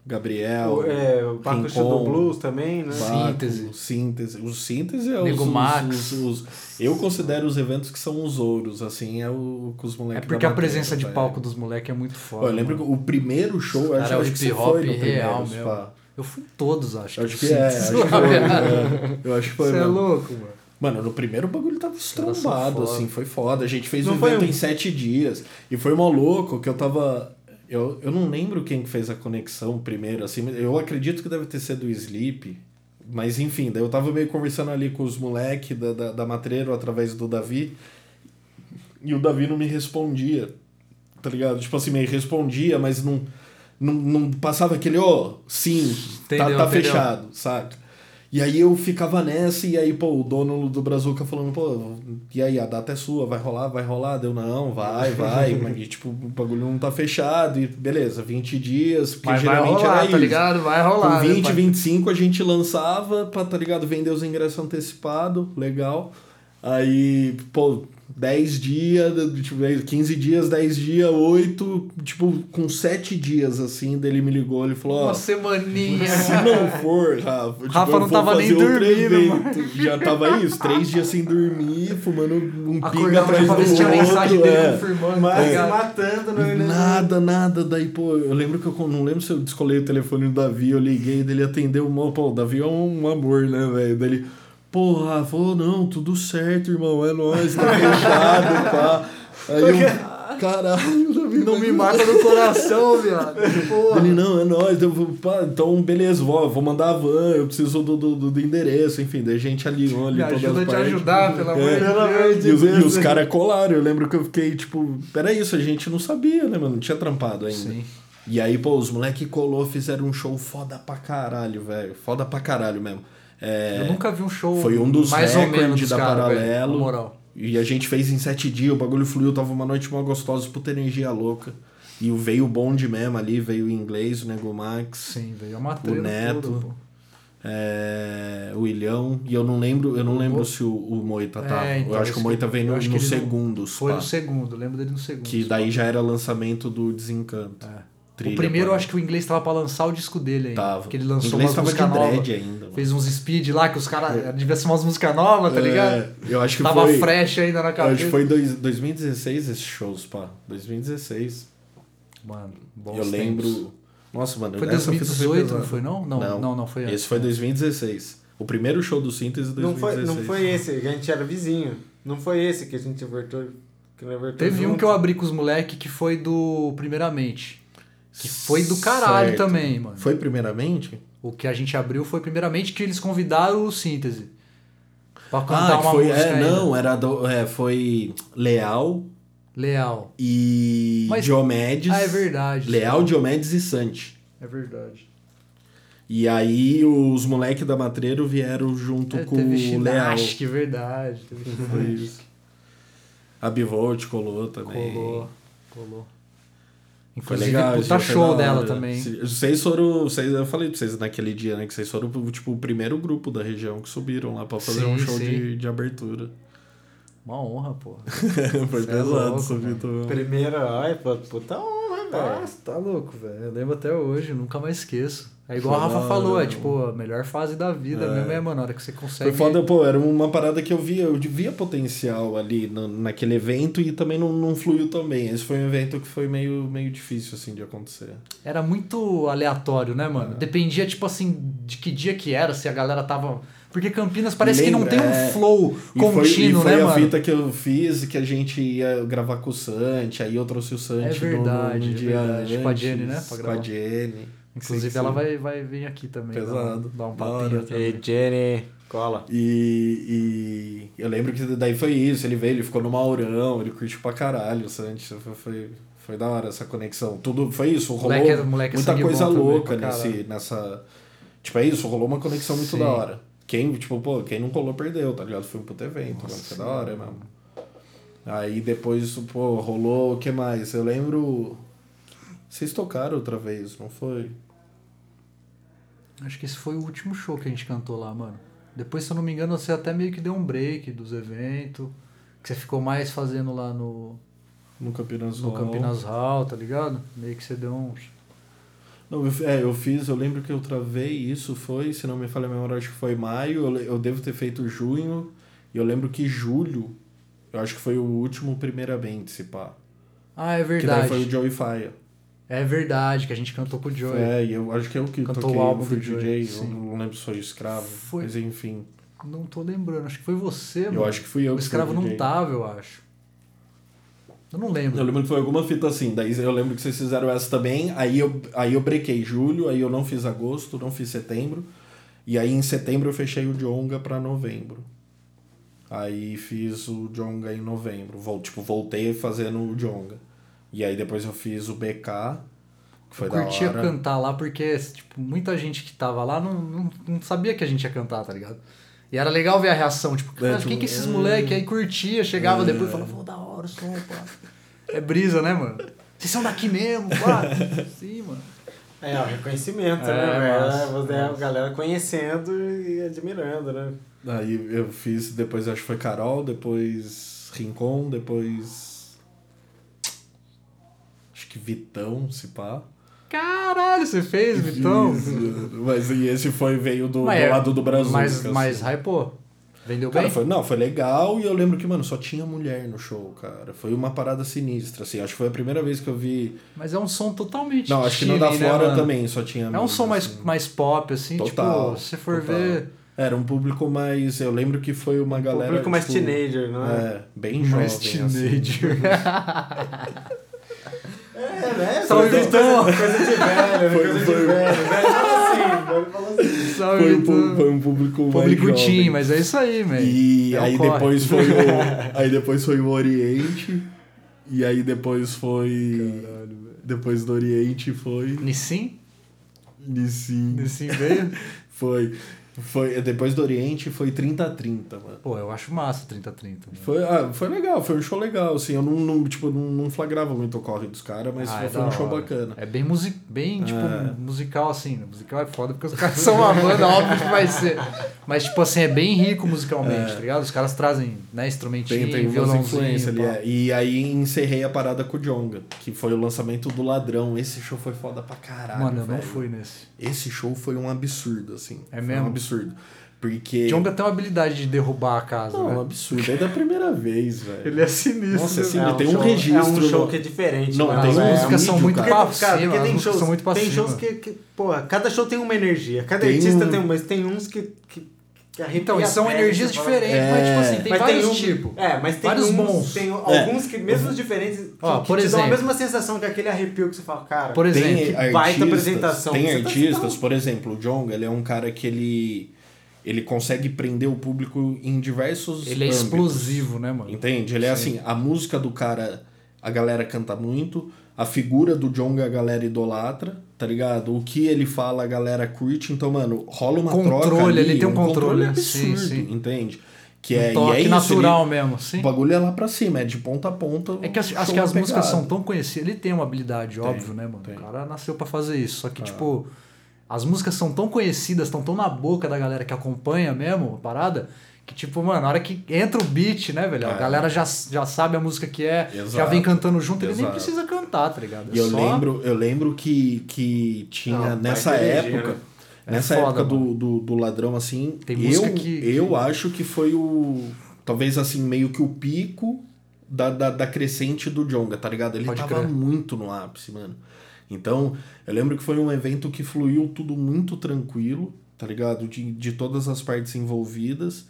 Gabriel, O, é, o Rincon, do Blues também, né? Baco, Síntese. Síntese. O síntese é Nego os, os- Max. os- os- Eu considero os eventos que são os ouros, assim, é o que os É moleques. porque da a presença madeira, de palco dos moleques é muito foda. eu lembro que mano. o primeiro show, eu acho, Cara, é o acho que você foi no real primeiro, mesmo. pá. Eu fui em todos, acho. Eu acho do que é, acho que foi. é. Eu acho que foi, Você é mano. louco, mano. Mano, no primeiro o bagulho tava estrombado, assim, foi foda. A gente fez Não o foi evento um- em sete dias. E foi mó louco que eu tava. Eu, eu não lembro quem que fez a conexão primeiro, assim. Eu acredito que deve ter sido o Sleep. Mas enfim, daí eu tava meio conversando ali com os moleque da, da, da Matreiro através do Davi. E o Davi não me respondia. Tá ligado? Tipo assim, meio respondia, mas não. Não, não passava aquele, ó, sim, tá, Entendeu, tá entendeu. fechado, saca? E aí eu ficava nessa, e aí, pô, o dono do Brazuca falando, pô, e aí, a data é sua, vai rolar, vai rolar? Deu, não, vai, vai, mas e, tipo, o bagulho não tá fechado, e beleza, 20 dias, porque Mas vai geralmente rolar, era tá isso. ligado? Vai rolar. Com né, 20, pai? 25 a gente lançava pra, tá ligado, vender os ingressos antecipados, legal. Aí, pô, 10 dias, tipo, 15 dias, 10 dias, 8, tipo, com 7 dias, assim, dele me ligou, ele falou, ó... Uma semaninha. Se não for, Rafa, tipo, Rafa não tava nem dormindo. Já tava isso, três dias sem dormir, fumando um pinga atrás do ver se tinha outro. mensagem dele é. confirmando. Mas ligado? matando no, no- Nada, nada. Daí, pô, eu lembro que eu não lembro se eu descolei o telefone do Davi, eu liguei, dele atendeu. Pô, o Davi é um amor, né, velho? Daí Rafa, falou, não, tudo certo, irmão, é nóis, tá fechado, pá. Aí eu, caralho, Davi, Não me mata no coração, viado. Porra. Ele, não, é nóis. Eu, vou, pá, então, beleza, vou, vou mandar a van, eu preciso do, do, do- do endereço, enfim, daí a gente ali Me todas ajuda a te partes. ajudar, pelo amor É. de Deus. de E os, Deus. e os caras colaram, eu lembro que eu fiquei, tipo, pera isso, a gente não sabia, né, mano? Não tinha trampado ainda. Sim. E aí, pô, os moleque colou, fizeram um show foda pra caralho, velho. Foda pra caralho mesmo. É, Eu nunca vi um show Foi um dos mais recordes da cara, Paralelo. moral. E a gente fez em sete dias, o bagulho fluiu, tava uma noite mó gostosa, puta energia louca. E veio o bonde mesmo ali, veio o inglês, o Nego Max, Sim, veio uma treta Neto. toda, pô. é, o Ilhão. E eu não lembro, eu não lembro se o, o Moita É, tava. então, eu acho que o Moita veio no, segundos. Foi pá. no segundo, lembro dele no segundo. Que daí já era lançamento do Desencanto. É. Trilha, o primeiro, eu acho que o inglês tava pra lançar o disco dele ainda. Tava. Porque ele lançou inglês umas tava de dread ainda. mano. Fez uns speed lá que os caras. Devia ser umas músicas novas, tá ligado? É, eu acho que Tava foi. fresh ainda na eu cabeça. acho que foi dois, 2016 esses shows, pá. 2016. Mano, bons eu tempos. lembro. Nossa, mano, Foi essa fita 2018, não foi não? Não, não, Não. não, foi antes. Esse foi 2016. O primeiro show do Síntese Não foi, 2016. não foi esse, a gente era vizinho. Não foi esse que a gente avertou. Que avertou Teve um junto. que eu abri com os moleque que foi do Primeiramente. Que foi do caralho Certo. também, mano. Foi primeiramente? O que a gente abriu foi primeiramente que eles convidaram o Síntese. Pra cantar Ah, que uma foi. música É, não, era do, é, foi Leal Leal. e Mas- Diomedes. Ah, é verdade. Leal, Diomedes e Santi. É verdade. E aí os moleque da Matreiro vieram junto É, com o Leal. Shinashik, é verdade. Teve Foi isso. A Bivolt colou também. Colou. Colou. Foi Inclusive, legal, puta foi show dela também. Vocês foram. Vocês, eu falei pra vocês naquele dia, né? Que vocês foram tipo, o primeiro grupo da região que subiram lá pra fazer Sim, um show sim. de, de abertura. Uma honra, pô. Foi Cê é pesado essa mano. fita. Primeiro, ai, puta honra, velho. Nossa, tá louco, velho. Eu lembro até hoje, nunca mais esqueço. É igual a Rafa falou, é tipo a melhor fase da vida É. mesmo, é, mano, a hora que você consegue. Foi foda, pô, era uma parada que eu via, eu via potencial ali no- naquele evento e também não, não fluiu tão bem. Esse foi um evento que foi meio, meio difícil, assim, de acontecer. Era muito aleatório, né, mano? É. Dependia, tipo assim, de que dia que era, se a galera tava. Porque Campinas parece que não Lembra, tem um é. flow E foi, e contínuo, foi né, a mano? fita que eu fiz, que a gente ia gravar com o Santi, aí eu trouxe o Santi É no- verdade, no, é dia verdade. Com a antes, Jenny, né, pra Com a Jenny. Inclusive, Sim, ela sim. vai, vai vir aqui também. dar um- Pesado. Dar um Da papinho hora. também. Ei, Jenny, cola. E, e eu lembro que daí foi isso, ele veio, ele ficou no Maurão, ele curtiu pra caralho, Santi, foi, foi, foi da hora essa conexão. Tudo foi isso, rolou Moleque é- moleque é muita coisa também, louca pra nesse, nessa... Tipo, é isso, rolou uma conexão muito Sim. da hora. Quem, tipo, pô, quem não colou perdeu, tá ligado? Foi um puto evento, Nossa foi da hora mesmo. Aí depois, pô, rolou, o que mais? Eu lembro... Vocês tocaram outra vez, não foi? Acho que esse foi o último show que a gente cantou lá, mano. Depois, se eu não me engano, você até meio que deu um break dos eventos. Que você ficou mais fazendo lá no, No Campinas no Hall. Campinas Hall, tá ligado? Meio que você deu um. Não, eu, é, eu fiz, eu lembro que eu travei isso, foi, se não me falha a memória, acho que foi maio, eu, eu devo ter feito junho, e eu lembro que julho, eu acho que foi o último primeiramente, se pá. Ah, é Que daí verdade. foi o Joey Faia. É verdade, que a gente cantou com o Joey. É, e eu acho que é o que Cantou toquei, o álbum eu fui do Joey, DJ, eu sim. não lembro se foi escravo, Foi. mas enfim. Não tô lembrando, acho que foi você, Eu mano. acho que fui eu O que escravo não DJ. tava, eu acho. Eu não lembro. Eu lembro que foi alguma fita assim, daí eu lembro que vocês fizeram essa também, aí eu, aí eu brequei julho, aí eu não fiz agosto, não fiz setembro, e aí em setembro eu fechei o Jonga pra novembro. Aí fiz o Jonga em novembro, Vol, tipo, voltei fazendo o Jonga. E aí depois eu fiz o BK, que foi eu da curtia hora. cantar lá porque, tipo, muita gente que tava lá não, não, não sabia que a gente ia cantar, tá ligado? E era legal ver a reação, tipo, cara, tipo, quem que é esses é. moleque? Aí curtia, chegava É. depois e falava, pô, da hora o som, pá. É brisa, né, mano? Vocês são daqui mesmo, pá. Sim, mano. É, o reconhecimento, É, né, velho? massa, Você é a galera conhecendo e admirando, né? Aí eu fiz, depois acho que foi Carol, depois Rincon, depois. Que Vitão, se pá. Caralho, você fez, Vitão? Mas e esse foi, veio do, Mas do é- lado do Brasil. Mas, assim. mas hypou. Vendeu Cara, bem? foi, não, foi legal e eu lembro que, mano, só tinha mulher no show, cara. Foi uma parada sinistra, assim. Acho que foi a primeira vez que eu vi. Mas é um som totalmente Não, acho que no da né, Flora mano? também só tinha. É um mina, som mais, assim. mais pop, assim, Total, tipo, se você for total. ver... Era um público mais. Eu lembro que foi uma galera. Público mais tipo, teenager, não é? É, bem jovem. mais assim. teenager. É, né? Salve, Vitão. coisa, de velho? Foi- coisa foi- de velho. Velho fala assim, velho fala assim. Salve, Foi um, foi um público mais Público teen, mas é isso aí, velho. E É aí corre. depois foi o, aí depois foi o Oriente e aí depois foi Caralho, velho. depois do Oriente foi. Nissin? Nissin. Nissin veio? Foi. Foi, depois do Oriente foi 30 a 30, mano. Pô, eu acho massa 30 a 30. Mano. Foi, ah, foi legal, foi um show legal, assim. Eu não, não tipo, não, não flagrava muito o corre dos caras, mas Ah, foi, é foi um show bacana. É bem, music, bem tipo, É. musical assim. Musical é foda porque os caras são uma banda, óbvio que vai ser. Mas, tipo assim, é bem rico musicalmente, tá ligado? Os caras trazem, né, instrumentinho, Tem, tem violãozinho. influências ali. é. E aí encerrei a parada com o Jonga, que foi o lançamento do Ladrão. Esse show foi foda pra caralho. Mano, eu não fui nesse. Esse show foi um absurdo, assim. É Foi mesmo? um absurdo. Porque. Jonga tem uma habilidade de derrubar a casa, Não, um né? absurdo. É da primeira vez, velho. Ele é sinistro. Nossa, né? assim, É tem um show- registro É um show que é diferente. Não, né? tem as um É, músicas são muito cara. pra Cara, cima, tem músicas shows, são muito pra tem shows que, que, porra, cada show tem uma energia. Cada Tem artista um- tem uma, mas tem uns que, que, Então, e são energias fala- diferentes, mas tipo assim, tem Mas vários um- tipos. É, mas tem Vários uns, bons. Tem alguns que, mesmo os diferentes, que, Ó, que por te dão a exemplo. mesma sensação que aquele arrepio que você fala, cara. Por exemplo, Tem que artistas, baita apresentação. Tem tá- artistas, tá- por exemplo, o Jonga, ele é um cara que ele ele consegue prender o público em diversos Ele é âmbitos. explosivo, né, mano? Entende? Ele é assim, a música do cara, a galera canta muito, a figura do Jonga a galera idolatra, tá ligado? O que ele fala a galera curte, então, mano, rola uma Controle, troca ali, ele tem um controle, absurdo, sim, sim. entende? Que Um é, toque é isso, natural ele- mesmo, sim. o bagulho é lá pra cima, é de ponta a ponta. É que acho, show acho que as na músicas são tão conhecidas. Ele tem uma habilidade, óbvio, né, mano? tem. Ah. O cara nasceu pra fazer isso. Só que, tipo, as músicas são tão conhecidas, estão tão na boca da galera que acompanha mesmo a parada, que, tipo, mano, na hora que entra o beat, né, velho? A É. galera já, já sabe a música que é, já Exato. vem cantando junto, ele nem Exato. precisa cantar, tá ligado? É E eu só- lembro, eu lembro que, que tinha Não, nessa época. né? É Nessa foda, época do, do, do ladrão, assim, Tem eu, música que- eu acho que foi o. Talvez assim, meio que o pico da, da, da crescente do Jonga, tá ligado? Ele Pode tava crer. muito no ápice, mano. Então, eu lembro que foi um evento que fluiu tudo muito tranquilo, tá ligado? De, de todas as partes envolvidas.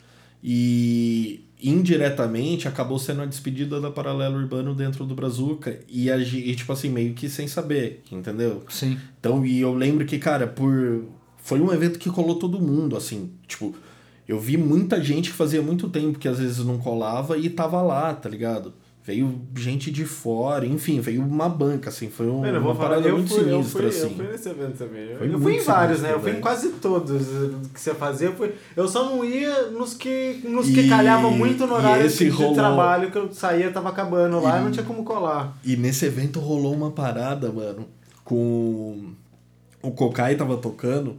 E indiretamente acabou sendo a despedida da Paralelo Urbano dentro do Brazuca. E, a, e tipo assim, meio que sem saber, entendeu? Sim. Então, e eu lembro que, cara, por. Foi um evento que colou todo mundo, assim. Tipo, eu vi muita gente que fazia muito tempo que às vezes não colava e tava lá, tá ligado? Veio gente de fora, enfim, veio uma banca, assim. Foi um, Mano, eu uma falar, parada eu muito fui, eu sinistra, fui, assim. eu fui nesse evento também. Eu, eu fui em vários, né? Eu fui em quase todos eh, que você fazia. Eu, fui, eu só não ia nos que, nos que E- calhavam muito no horário de rolou- trabalho que eu saía, tava acabando lá E- e não tinha como colar. E nesse evento rolou uma parada, mano, com. O Kokai tava tocando.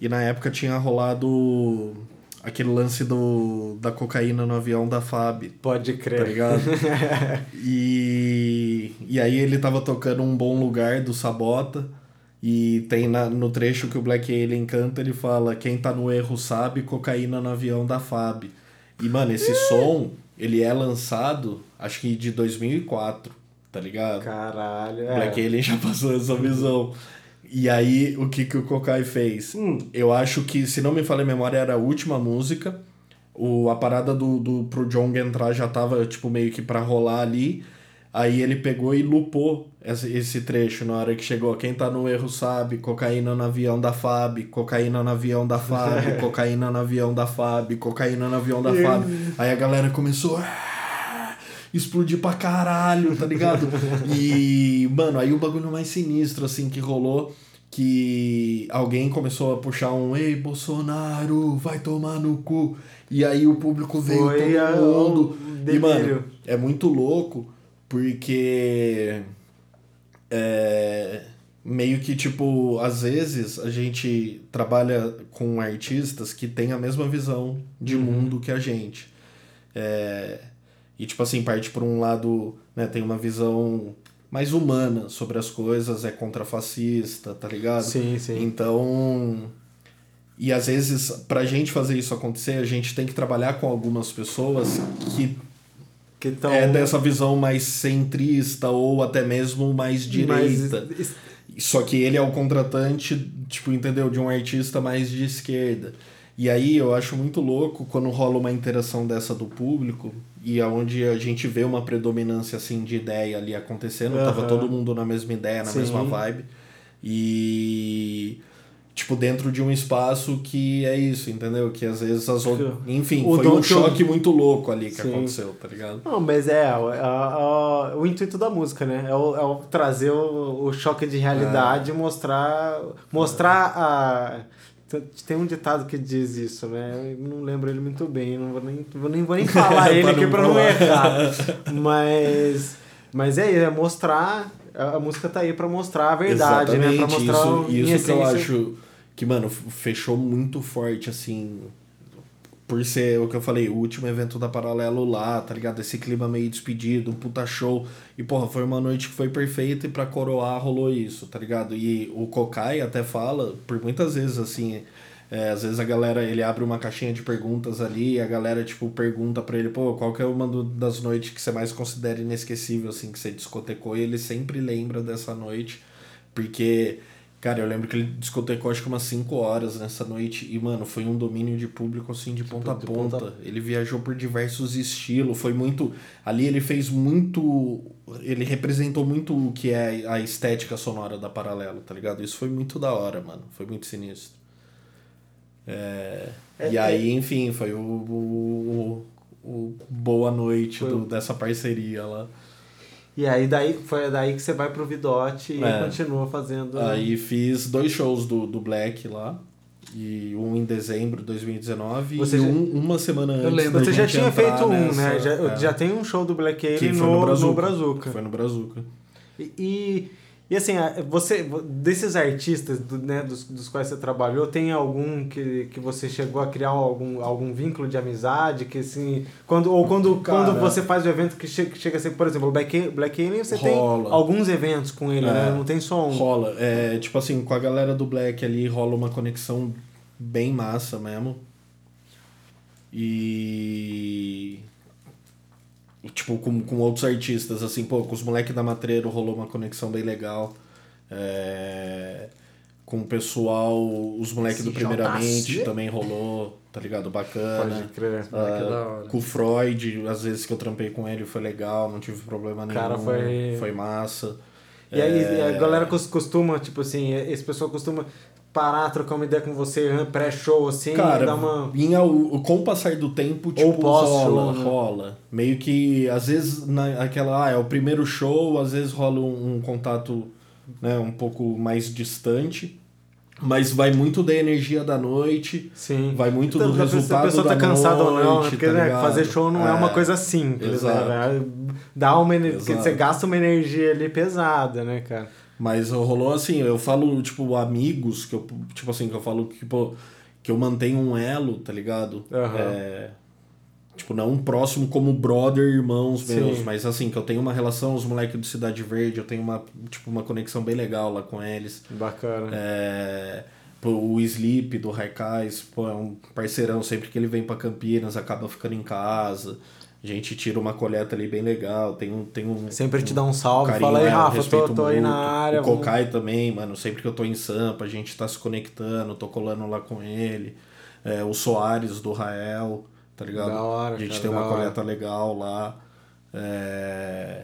E na época tinha rolado aquele lance do, da cocaína no avião da FAB. Pode tá crer. ligado? e, e aí ele tava tocando um bom lugar do Sabota. E tem na, no trecho que o Black Alien canta, ele fala: Quem tá no erro sabe, cocaína no avião da FAB. E, mano, esse som, ele é lançado, acho que de 2004, tá ligado? Caralho. O Black É. Alien já passou essa visão. E aí, o que, que o Kokai fez? Hum. Eu acho que, se não me falha a memória, era a última música. O, a parada do, do, pro Jong entrar já tava, tipo, meio que pra rolar ali. Aí ele pegou e lupou esse, esse trecho na hora que chegou. Quem tá no erro sabe, cocaína no avião da FAB, cocaína no avião da FAB, cocaína no avião da FAB, cocaína no avião da FAB. Aí a galera começou a explodir pra caralho, tá ligado? E, mano, aí o bagulho mais sinistro, assim, que rolou, que alguém começou a puxar um Ei, Bolsonaro, vai tomar no cu. E aí o público veio Foi todo mundo. E, mano, é muito louco, porque é, meio que, tipo, às vezes a gente trabalha com artistas que têm a mesma visão de Uhum. mundo que a gente. É, e, tipo assim, parte por um lado, né, tem uma visão mais humana sobre as coisas, é contrafascista, tá ligado? Sim, sim. Então. E às vezes, pra gente fazer isso acontecer, a gente tem que trabalhar com algumas pessoas que Que tão é dessa visão mais centrista ou até mesmo mais direita. mais- Só que ele é o contratante, tipo, entendeu? De um artista mais de esquerda. E aí eu acho muito louco quando rola uma interação dessa do público e aonde a gente vê uma predominância assim de ideia ali acontecendo, tava Aham. todo mundo na mesma ideia, na Sim. mesma vibe. E tipo, dentro de um espaço que é isso, entendeu? Que às vezes as outras. Enfim, O foi um choque Tio- muito louco ali que Sim. aconteceu, tá ligado? Não, mas é, é, é, é o intuito da música, né? É o, é o trazer o, o choque de realidade e mostrar, mostrar a... Tem um ditado que diz isso, né? Eu não lembro ele muito bem, não vou nem, vou nem, vou nem falar ele aqui pra não errar. Mas, mas é isso, é mostrar... A música tá aí pra mostrar a verdade, né? Pra Exatamente, mostrar isso, em isso que eu acho que, mano, fechou muito forte, assim, por ser o que eu falei, o último evento da Paralelo lá, tá ligado? Esse clima meio despedido, um puta show. E, porra, foi uma noite que foi perfeita e pra coroar rolou isso, tá ligado? E o Kokai até fala, por muitas vezes, assim, é, às vezes a galera, ele abre uma caixinha de perguntas ali e a galera, tipo, pergunta pra ele, pô, qual que é uma das noites que você mais considera inesquecível, assim, que você discotecou? E ele sempre lembra dessa noite, porque... Cara, eu lembro que ele discotecou acho que umas 5 horas nessa noite e, mano, foi um domínio de público assim de ponta a ponta. ponta- Ele viajou por diversos estilos, foi muito. Ali ele fez muito. Ele representou muito o que é a estética sonora da Paralelo, tá ligado? Isso foi muito da hora, mano. Foi muito sinistro. É, É, e aí, enfim, foi o, o, o- o boa noite do- dessa parceria lá. E aí daí, foi daí que você vai pro Vidote e É. continua fazendo... Aí fiz dois shows do, do Black lá. E um em dezembro de 2019 Você e já- um, uma semana antes. lembro. da Você já tinha feito um, nessa- né? Já, é, já tem um show do Black Alien no, no Brazuca. no Brazuca. Foi no Brazuca. E, e, e assim, você, desses artistas do, né, dos, dos quais você trabalhou, tem algum que, que você chegou a criar algum, algum vínculo de amizade? Que assim, quando, ou quando, Cara. quando você faz o evento que chega, chega a ser, por exemplo, o Black, Black Alien, você Rola. tem alguns eventos com ele, É. né? Não tem só um. Rola. É, tipo assim, com a galera do Black ali rola uma conexão bem massa mesmo. E. Tipo, com, com outros artistas, assim, pô, com os moleques da Matreiro rolou uma conexão bem legal. É, com o pessoal, os moleques do Primeiramente também rolou, tá ligado? Bacana. Pode crer. Ah, que da hora. com o Freud, às vezes que eu trampei com ele foi legal, não tive problema nenhum. Cara, foi- Foi massa. E aí É, a galera cos- costuma, tipo assim, esse pessoal costuma parar, trocar uma ideia com você pré-show, assim, Cara, dar uma. com o passar do tempo, tipo, pós-show, rola, né? rola. Meio que, às vezes, na, aquela, ah, é o primeiro show, às vezes rola um, um contato né, um pouco mais distante. Mas vai muito da energia da noite, Sim. vai muito Da- do da- se resultado a pessoa tá da cansada ou não, né? noite, Porque tá né, fazer show não é, É, uma coisa simples, exato. né? Dá uma ener- você gasta uma energia ali pesada, né, cara? Mas rolou assim, eu falo, tipo, amigos, que eu, tipo assim, que eu falo que, pô, que eu mantenho um elo, tá ligado? Aham. É, tipo, não próximo como brother, irmãos meus, Sim. mas assim, que eu tenho uma relação, os moleques do Cidade Verde, eu tenho uma, tipo, uma conexão bem legal lá com eles. Bacana. É, pô, o Sleep do Raikais, pô, é um parceirão, sempre que ele vem pra Campinas, acaba ficando em casa. A gente tira uma coleta ali bem legal, tem um... Tem um Sempre te dá um salve, carinho, fala aí, Rafa, tô, tô aí na área. O vamos- Kokai também, mano. Sempre que eu tô em Sampa, a gente tá se conectando, tô colando lá com ele. É, o Soares do Rael, tá ligado? Da hora, a gente cara, tem uma coleta legal lá. É...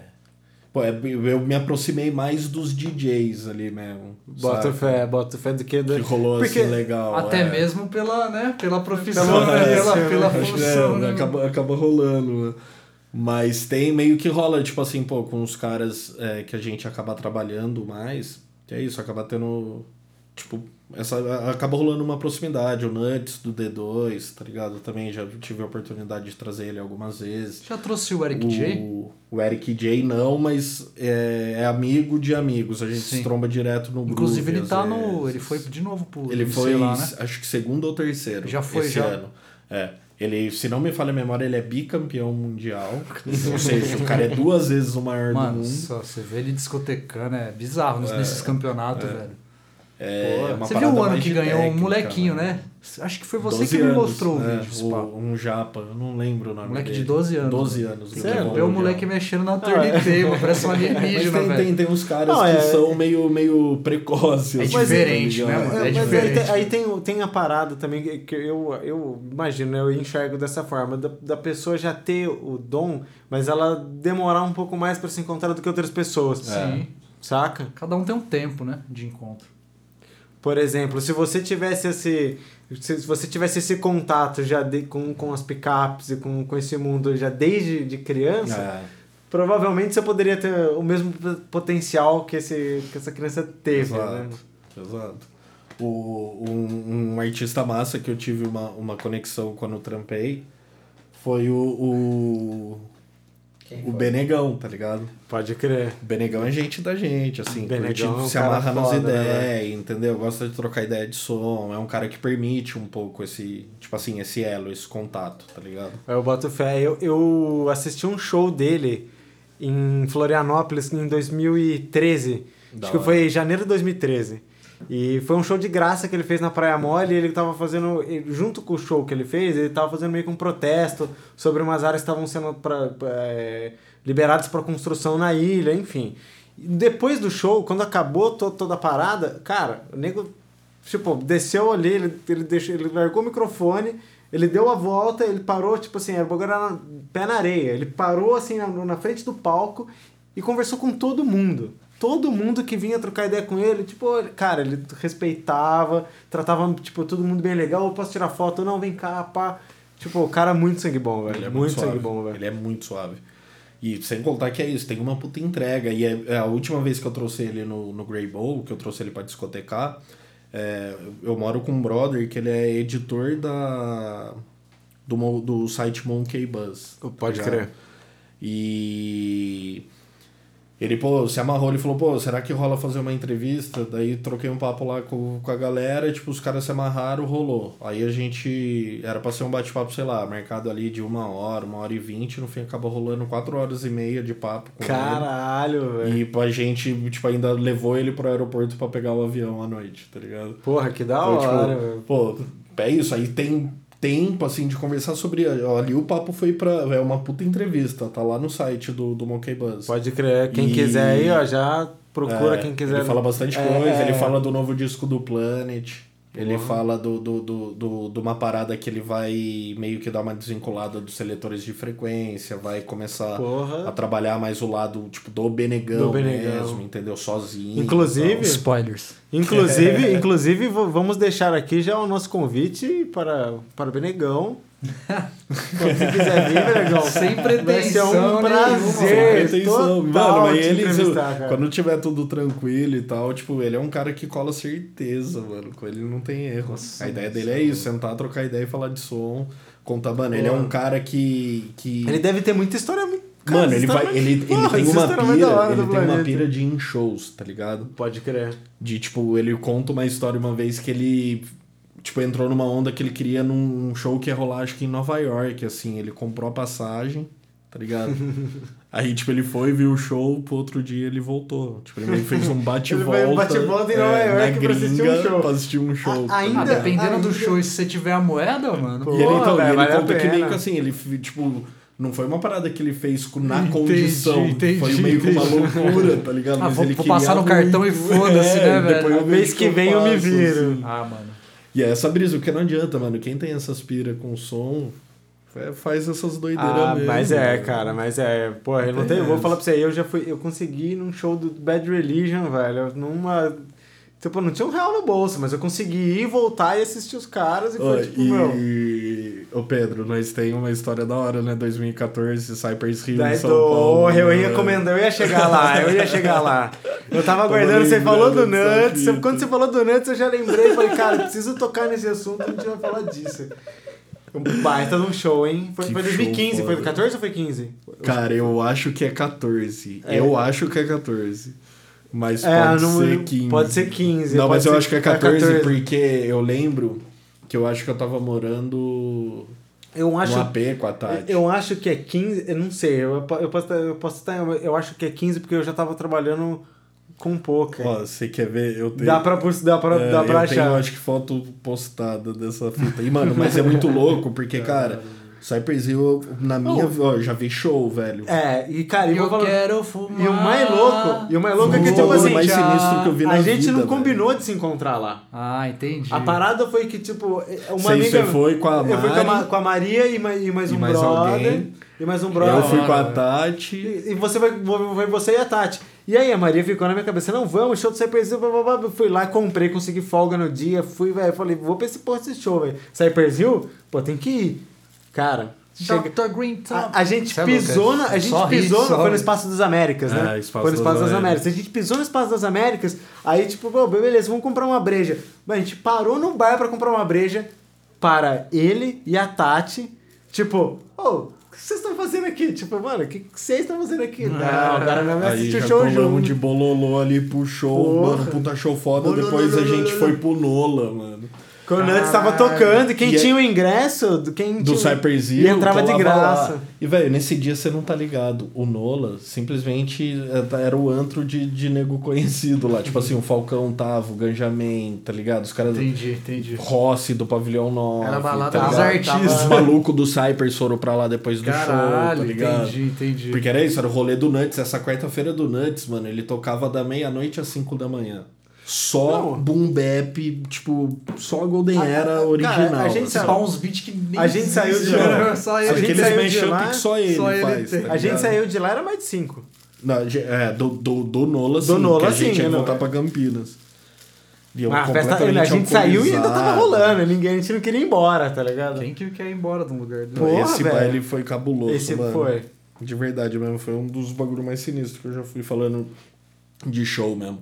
Pô, é, eu me aproximei mais dos DJs ali mesmo. Bota fé, bota fé do que... Do... Que rolou Porque- assim legal. Até é. mesmo pela, né, pela profissão, Pela né, pela, profissão, pela que, função, é, né? acaba, acaba rolando. né? Mas tem meio que rola, tipo assim, pô, com os caras é, que a gente acaba trabalhando mais, que é isso, acaba tendo. Tipo, essa, acaba rolando uma proximidade. O Nuts do D2, tá ligado? Também já tive a oportunidade de trazer ele algumas vezes. Já trouxe o Eric J? O, o Eric J não, mas é, é amigo de amigos. A gente Sim. se tromba direto no grupo. Inclusive ele tá no. vezes. Ele foi de novo pro Ele foi, lá, né? acho que segundo ou terceiro. Já foi, esse já? ano. É. Ele, se não me falha a memória, ele é bicampeão mundial. ou seja, o cara é duas vezes o maior do Mano, mundo. só você vê ele discotecando, é bizarro nos- nesses campeonatos, velho. É Pô, você viu o ano que de ganhou um técnica, molequinho, né? Acho que foi você 12 que me anos, mostrou o é, vídeo, o- pá. Um japa, eu não lembro o nome Moleque de dele. 12 anos. 12 anos. Sério? levou Vê o mundial. moleque mexendo na é. turnitable, parece um Mas alienígena, tem, velho. tem, tem uns caras Não, que é- são meio, meio precoces. É assim, diferente, tá né, ligado? mano? É, É mas aí, diferente. tem, aí tem, tem a parada também que- eu, eu imagino, né, eu enxergo dessa forma, da, da pessoa já ter o dom, mas ela demorar um pouco mais pra se encontrar do que outras pessoas. Sim. Saca? Cada um tem um tempo, né, de encontro. Por exemplo, se você tivesse esse. Se você tivesse esse contato já de, com, com as picapes e com, com esse mundo já desde de criança, É. provavelmente você poderia ter o mesmo potencial que, esse, que essa criança teve, né? Exato, exato. O, um, um artista massa que eu tive uma, uma conexão quando eu trampei foi o, o, o Benegão, tá ligado? Pode crer. O Benegão é gente da gente, assim, Benegão curte, é um se amarra nas foda, né, ideias, entendeu? Gosta de trocar ideia de som, é um cara que permite um pouco esse, tipo assim, esse elo, esse contato, tá ligado? Eu boto fé. Eu, eu assisti um show dele em Florianópolis em 2013. Da Acho que hora. foi em janeiro de 2013. E foi um show de graça que ele fez na Praia Mole e ele tava fazendo, junto com o show que ele fez, ele tava fazendo meio que um protesto sobre umas áreas que estavam sendo pra, pra, é, liberadas para construção na ilha, enfim. Depois do show, quando acabou to- toda a parada, cara, o nego, tipo, desceu ali, ele, ele, deixou, ele largou o microfone, ele deu a volta, ele parou, tipo assim, era o bagulho pé na areia. Ele parou assim na, na frente do palco e conversou com todo mundo. Todo mundo que vinha trocar ideia com ele, tipo, cara, ele respeitava, tratava, tipo, todo mundo bem legal, eu posso tirar foto, não, vem cá, pá. Tipo, o cara é muito sangue bom, velho. Ele é muito, suave. sangue bom, velho. Ele é muito suave. E sem contar que é isso, tem uma puta entrega. E é, é a última vez que eu trouxe ele no, no Grey Bowl, que eu trouxe ele pra discotecar, é, eu moro com um brother que ele é editor da do, do site Monkey Buzz. tá Pode ligado? crer. E ele, pô, se amarrou, ele falou, pô, será que rola fazer uma entrevista? Daí troquei um papo lá com, com a galera, tipo, os caras se amarraram, rolou. Aí a gente, era pra ser um bate-papo, sei lá, marcado ali de uma hora, uma hora e vinte, no fim acabou rolando quatro horas e meia de papo com Caralho, velho. E pra gente, tipo, ainda levou ele pro aeroporto pra pegar o avião à noite, tá ligado? Porra, que da Então, hora, tipo, pô, é isso, aí tem tempo, assim, de conversar sobre... Ali o papo foi pra... É uma puta entrevista, tá lá no site do, do Monkey Buzz. Pode crer. Quem E- quiser aí, ó, já procura É, quem quiser. Ele fala bastante É, coisa, é. ele fala do novo disco do Planet. Ele Uhum. fala do, do, do, do, de uma parada que ele vai meio que dar uma desvinculada dos seletores de frequência, vai começar Porra. a trabalhar mais o lado, tipo, do Benegão, Do Benegão. mesmo, entendeu? Sozinho. Inclusive- e tal. Spoilers. Inclusive, inclusive, v- vamos deixar aqui já o nosso convite para, para o Benegão. Quando você quiser vir, Benegão. Sem Vai ser pretensão um prazer. Sem pretensão. Mano, mas ele, quando tiver tudo tranquilo e tal, tipo, ele é um cara que cola certeza, mano. Com ele não tem erro. Nossa, a ideia dele é isso, sentar, trocar ideia e falar de som. Contar, mano, ele é um cara que. que... Ele deve ter muita história. cara, Mano, ele vai. é Ele, muito- ele Porra, tem uma é pira. Ele tem uma planeta. pira de em shows, tá ligado? Pode crer. De tipo, ele conta uma história uma vez que ele. Tipo, entrou numa onda que ele queria num show que ia rolar, acho que em Nova York, assim. Ele comprou a passagem, tá ligado? Aí, tipo, ele foi, viu o show, pro outro dia ele voltou. Tipo, ele meio fez um bate-volta. Um bate-volta em Nova é, York na pra assistir um gringa show. Pra assistir um show. A- tá ainda- Ah, ligado? dependendo do ainda- show, e se você tiver a moeda, mano. Pô, E ele, então, velho, e ele vale conta que meio que assim, ele, tipo, não foi uma parada que ele fez com- na Entendi, condição. entendi, foi meio que uma loucura, tá ligado? Ah, Mas vou- ele vou passar no muito. cartão e foda-se, né, velho? depois eu A vejo vez o que vem eu me viro. assim. Ah, mano. E é essa brisa, porque não adianta, mano. Quem tem essas pira com som, é, faz essas doideiras Ah, mesmo. mas é, cara, mas é. Pô, eu não tenho. Vou falar pra você, eu já fui. Eu consegui num show do Bad Religion, velho. Numa. Tipo, não tinha um real no bolso, mas eu consegui ir, voltar e assistir os caras e foi tipo, meu. e... Ô Pedro, nós tem uma história da hora, né? 2014, Cypress Hill em Daí São do... Paulo. eu ia né? eu ia chegar lá, eu ia chegar lá. Eu tava aguardando, você falou do Nuts, quando você falou do Nuts, eu já lembrei, falei, cara, preciso tocar nesse assunto, a gente vai falar disso. Um baita de um show, hein? Foi, Que foi show 2015, foi foda. 14 ou foi 15? Cara, eu acho que é 14. É. Eu acho que é 14. Mas É, pode não- ser 15. pode ser 15, Não, mas eu acho que é é 14, 14. porque eu lembro que eu acho que eu tava morando Eu acho, no AP com a Tati. eu acho que é 15, eu não sei, eu, eu posso, eu posso estar, eu acho que é 15 porque eu já tava trabalhando com pouca. Ó, você quer ver? Eu tenho... Dá pra, dá pra, É, dá pra eu tenho, achar. acho que foto postada dessa fita. E, mano, mas é muito louco, porque, cara, Cypress Hill, na minha... Ó, eu já vi show, velho. É, e cara, e vou Eu falar- quero fumar. E o mais louco, e o mais louco é que, tipo assim, mais sinistro que eu vi na a gente vida, não velho. combinou de se encontrar lá. Ah, entendi. A parada foi que, tipo, uma Você- amiga. você foi com a Eu fui com a, Mari? com a Maria e, ma- e mais E um mais brother. alguém. E mais um brother. eu fui com a. Tati. E e você foi, foi você e a Tati. E aí a Maria ficou na minha cabeça, não, vamos, show do Cypress Hill, blá, blá, blá. Eu fui lá, comprei, consegui folga no dia, fui, velho, falei, vou pra esse porra desse show, velho. Cypress Hill? Pô, tem que ir. Cara, chega... Dr. Green Top. A, a gente é pisou, louco, na, a gente só pisou, só foi no. Espaço das Américas, né? É, Espaço foi no Espaço das das, Américas. A gente pisou no Espaço das Américas, aí tipo, pô, beleza, vamos comprar uma breja. Mas a gente parou no bar pra comprar uma breja para ele e a Tati, tipo, ô, o que vocês estão fazendo aqui? Tipo, mano, o que vocês estão fazendo aqui? Não, o cara não vai Aí assistir o já show junto. de bololô ali pro show, Porra. mano, puta show foda. Bololô, Depois a gente bololô. foi pro Nola, mano. Quando o Nuts tava tocando, e quem E é- tinha o ingresso, do- quem Do tinha... Hill, E entrava de graça. lá. E, velho, nesse dia você não tá ligado. O Nola simplesmente é, era o antro de, de nego conhecido lá. Tipo assim, o Falcão tava, o Ganjamin, tá ligado? Os caras... Entendi, entendi. Rossi do Pavilhão 9. Era balada tá dos artistas. Os malucos do Cypress foram pra lá depois do show, Caralho, tá ligado? entendi, entendi. Porque era isso, era o rolê do Nuts. Essa quarta-feira do Nuts, mano, ele tocava da meia-noite às 5 da manhã. Só Não. boom bap, tipo, só a Golden Ah, Era cara, original. a gente assim. Só uns beats que nem A gente saiu de lá. né? Só ele. A gente Aqueles saiu de lá, que só ele só ele faz. tá A gente saiu de lá, era mais de cinco. Não, é, do, do, do Nola, sim. Do Nola, que a gente sim, ia não, voltar é. pra Campinas. Ah, a, festa, completamente a gente saiu e ainda tava rolando. Ninguém, a gente não queria ir embora, tá ligado? Quem que quer ir embora de um lugar desse? Porra, Esse velho. baile foi cabuloso, Esse mano. foi. De verdade mesmo, foi um dos bagulhos mais sinistros que eu já fui falando de show mesmo.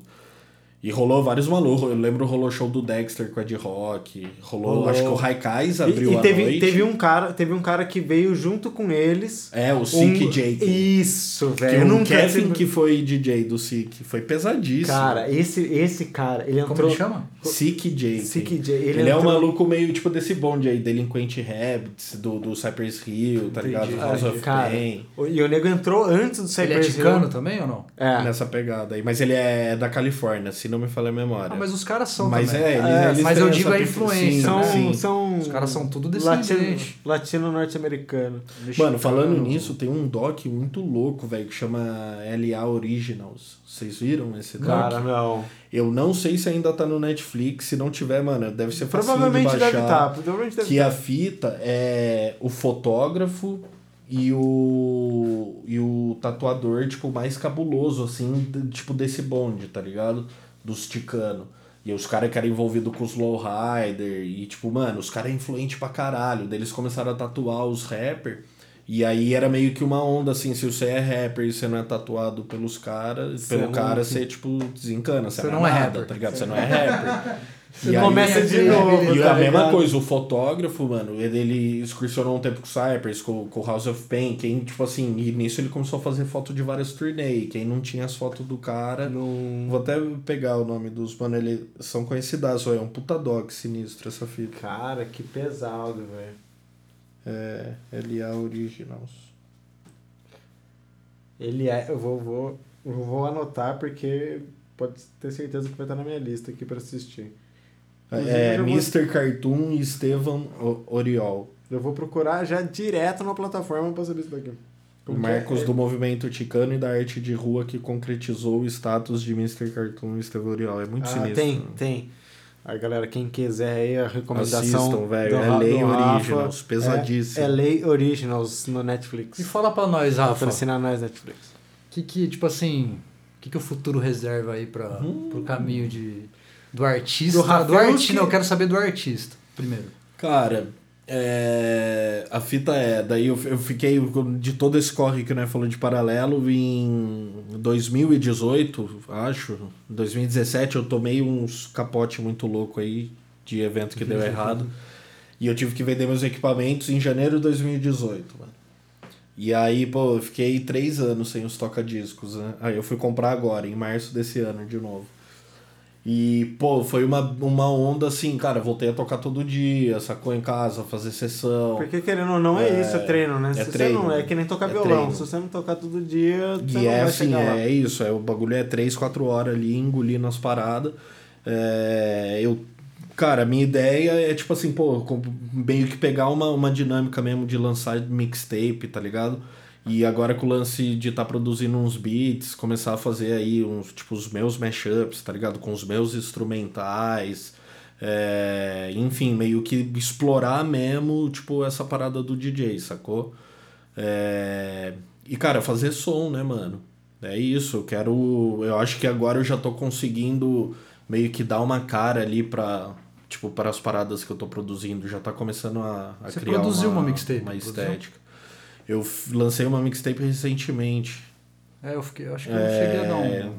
E rolou vários malucos. Eu lembro rolou show do Dexter com a Ed Rock. Rolou, Rolou. acho que o Raikais abriu E, e a teve, noite. teve, um cara, teve um cara que veio junto com eles. É, o Sick um... Jake. Isso, Que velho. Nunca Kevin tive- que foi DJ do Sick. Foi pesadíssimo. Cara, esse, esse cara, ele Como entrou. ele chama? Sick Jake. Sick Jake, ele Ele, é um entrou- maluco meio tipo desse bonde aí, Delinquente Habits, do, do Cypress Hill, tá ligado? Entendi. House of Cara, Pain. e o nego entrou antes do Ele é Cypress ticano Hill. também ou não? É. Nessa pegada aí. Mas ele é da Califórnia, se não me falha a memória. Ah, mas os caras são Mas também. é, eles, É, eles mas eu digo a influência, sim, São, né? sim. são Os caras são tudo latino, descendente. latino norte-americano. Mano, falando nisso, tem um doc muito louco, velho, que chama LA Originals. Vocês viram esse doc? Cara, não. Eu não sei se ainda tá no Netflix. Se não tiver, mano, deve ser fácil Provavelmente de baixar. deve estar. Provavelmente deve Que tá. a fita é o fotógrafo e o e o tatuador, tipo, mais cabuloso, assim, de- tipo, desse bonde, tá ligado? Dos ticano. E os caras que eram envolvidos com os lowrider e, tipo, mano, os caras é influente pra caralho. Daí eles começaram a tatuar os rappers. E aí era meio que uma onda, assim, se você é rapper e você não é tatuado pelos caras, Você pelo cara, você, tipo, desencana. Você, Você não, não é é nada, rapper. tá ligado? Você não é rapper. E aí- começa de aí- novo. e tá a mesma ligado? coisa, o fotógrafo, mano, ele, ele excursionou um tempo com o Cypress, com, com o House of Pain, quem, tipo assim, e nisso ele começou a fazer foto de várias turnê, quem não tinha as fotos do cara, Não- vou até pegar o nome dos, mano, eles são conhecidas, é um puta dog sinistro essa fita. Cara, que pesado, velho. É, LA Originals. Ele é. Eu vou, vou, eu vou anotar porque pode ter certeza que vai estar na minha lista aqui pra assistir. É, vou- Mr. Cartoon e Estevam Oriol. Eu vou procurar já direto na plataforma pra saber isso daqui. Como Marcos é? do movimento ticano e da arte de rua que concretizou o status de Mr. Cartoon e Estevam Oriol. É muito Ah, sinistro. tem, né? tem. Aí, galera, quem quiser aí a recomendação. Assistam, velho. do É Lei do Rafa, Originals, pesadíssimo. É, é Lei Originals no Netflix. E fala pra nós, Rafa. Patrocinar nós, Netflix. que que, tipo assim, o que, que o futuro reserva aí para pro caminho de, do artista? Do Do, Rafael artista, que- não, eu quero saber do artista, primeiro. Cara, é, a fita é. Daí eu, eu fiquei. De todo esse corre que nós falou de paralelo, em 2018, acho. 2017, eu tomei uns capote muito louco aí de evento que deu errado. E eu tive que vender meus equipamentos em janeiro de 2018, mano. E aí, pô, eu fiquei três anos sem os toca-discos, né? Aí eu fui comprar agora, em março desse ano, de novo. E, pô, foi uma, uma onda assim, cara, voltei a tocar todo dia, sacou em casa, fazer sessão. Porque querendo ou não, é, É, isso, é treino, né? é Se treino. você não é que nem tocar É violão. treino. Se você não tocar todo dia, você E não é vai assim, chegar lá. é isso, é, o bagulho é 3, 4 horas ali, engolindo as paradas. É, eu, cara, a minha ideia é tipo assim, pô, meio que pegar uma, uma dinâmica mesmo de lançar mixtape, tá ligado? E agora com o lance de estar tá produzindo uns beats, começar a fazer aí uns, tipo, os meus mashups, tá ligado? Com os meus instrumentais. é, enfim, meio que explorar mesmo, tipo, essa parada do DJ, sacou? É, e, cara, fazer som, né, mano? é isso. Eu quero. Eu acho que agora eu já tô conseguindo meio que dar uma cara ali pra. Tipo, para as paradas que eu tô produzindo. Já tá começando a, a Você criar produziu uma, uma mixtape, Uma produziu? Eu lancei uma mixtape recentemente. É, eu fiquei, eu acho que eu É. cheguei a dar um.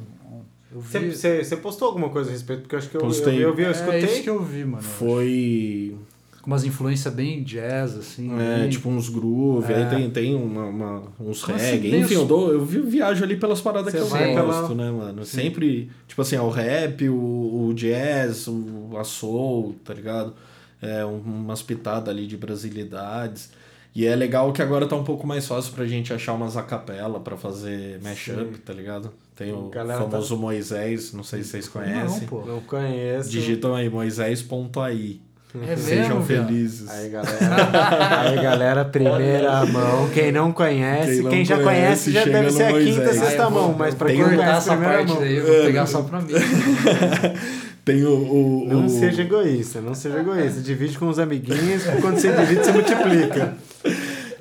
Eu vi. Você, postou alguma coisa a respeito? Porque eu acho que eu, eu, Postei. eu vi, eu é escutei. isso que eu vi, mano. Foi. Com umas influências bem jazz, assim. É, bem- tipo uns groove, É. aí tem, tem uma, uma- uns Como assim, reggae. bem Enfim, os- eu, dou, eu vi- viajo ali pelas paradas Você que eu vai gosto, pela- né, mano? Sim. Sempre, tipo assim, o rap, o, o jazz, o, a soul, tá ligado? É, um- umas pitadas ali de brasilidades. E é legal que agora tá um pouco mais fácil pra gente achar umas acapela pra fazer mashup, Sim. tá ligado? Tem o Galera tá- famoso Moisés, não sei se vocês conhecem. Não, pô. Não conheço. Digitam aí, moisés.ai. É Sejam mesmo, felizes. Aí, galera. Aí, galera, primeira mão. Quem não conhece, Quem quem, não já conhece, já deve ser a quinta, Moisés. sexta Ah, eu vou- mão. Mas pra quem não conhece, essa primeira parte mão. daí, eu vou pegar só pra mim. Tem o. o, Não o- seja egoísta, não seja egoísta. Divide com os amiguinhos, porque quando você divide, você multiplica.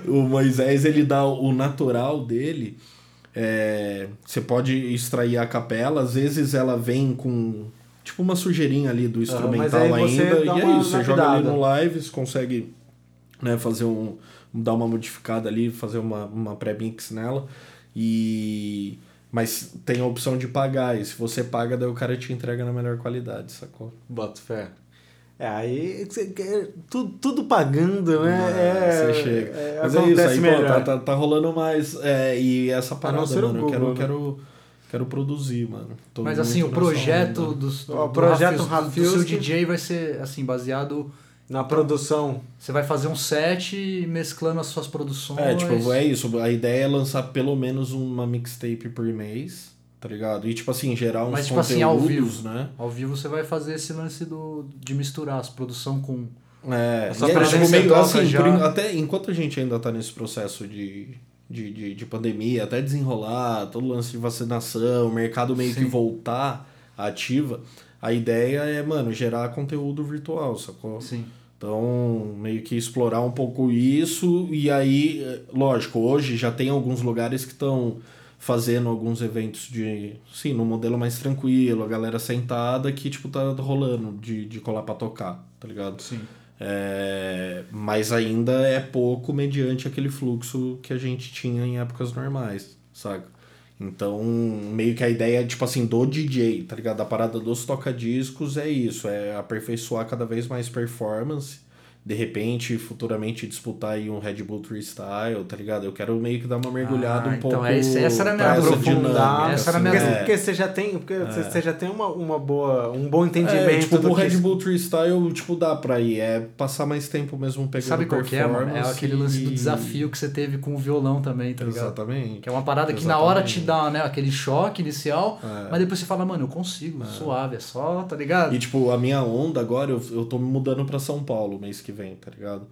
O Moisés ele dá o natural dele. é, você pode extrair a capela, às vezes ela vem com tipo uma sujeirinha ali do instrumental aí você ainda. E é isso, você joga ali no live, você consegue né, fazer um. dar uma modificada ali, fazer uma, uma pré-mix nela. E. Mas tem a opção de pagar, e se você paga, daí o cara te entrega na melhor qualidade, sacou? Boto fé. É, aí tudo, tudo pagando, né? É, É, você chega. é, Mas é isso, aí, pô, tá, tá, tá rolando mais. É, e essa parada, mano, eu Google, quero, né? quero, quero produzir, mano. Tô Mas assim, o projeto onda. do, O do, projeto do, do seu DJ vai ser assim, baseado. Na produção. Você vai fazer um set mesclando as suas produções. É, tipo, é isso. A ideia é lançar pelo menos uma mixtape por mês, tá ligado? E, tipo assim, gerar uns Mas, tipo assim, ao vivo. né? Ao vivo você vai fazer esse lance do, de misturar as produção com. É, Essa é, tipo, meio assim, já. por en- até enquanto a gente ainda tá nesse processo de, de, de, de pandemia, até desenrolar, todo o lance de vacinação, o mercado meio que Sim. voltar à ativa, a ideia é, mano, gerar conteúdo virtual, sacou? Sim. Então, meio que explorar um pouco isso, e aí, é, lógico, hoje já tem alguns lugares que estão fazendo alguns eventos de, sim, no modelo mais tranquilo, a galera sentada que, tipo, tá rolando de, de colar pra tocar, tá ligado? Sim. É, mas ainda é pouco mediante aquele fluxo que a gente tinha em épocas normais, saca? Então, meio que a ideia, tipo assim, do DJ, tá ligado? A parada dos toca-discos é isso, é aperfeiçoar cada vez mais performance, de repente, futuramente disputar aí um Red Bull Freestyle, tá ligado? Eu quero meio que dar uma mergulhada Ah, um então pouco é isso, essa era a minha essa aprofundar, essa era a assim, minha- Porque, é. porque você já tem, porque você já tem uma, uma boa, um bom entendimento É, tipo, do o que Red Bull Freestyle, tipo, dá pra ir. É passar mais tempo mesmo pegando Sabe qual que é, mano? É aquele lance do desafio que você teve com o violão também, tá ligado? Exatamente. Que é uma parada que na hora te Exatamente. dá, né, aquele choque inicial, É. mas depois você fala, mano, eu consigo, suave, é só, tá ligado? E, tipo, a minha onda agora, eu, eu tô me mudando pra São Paulo mês que vem, tá ligado?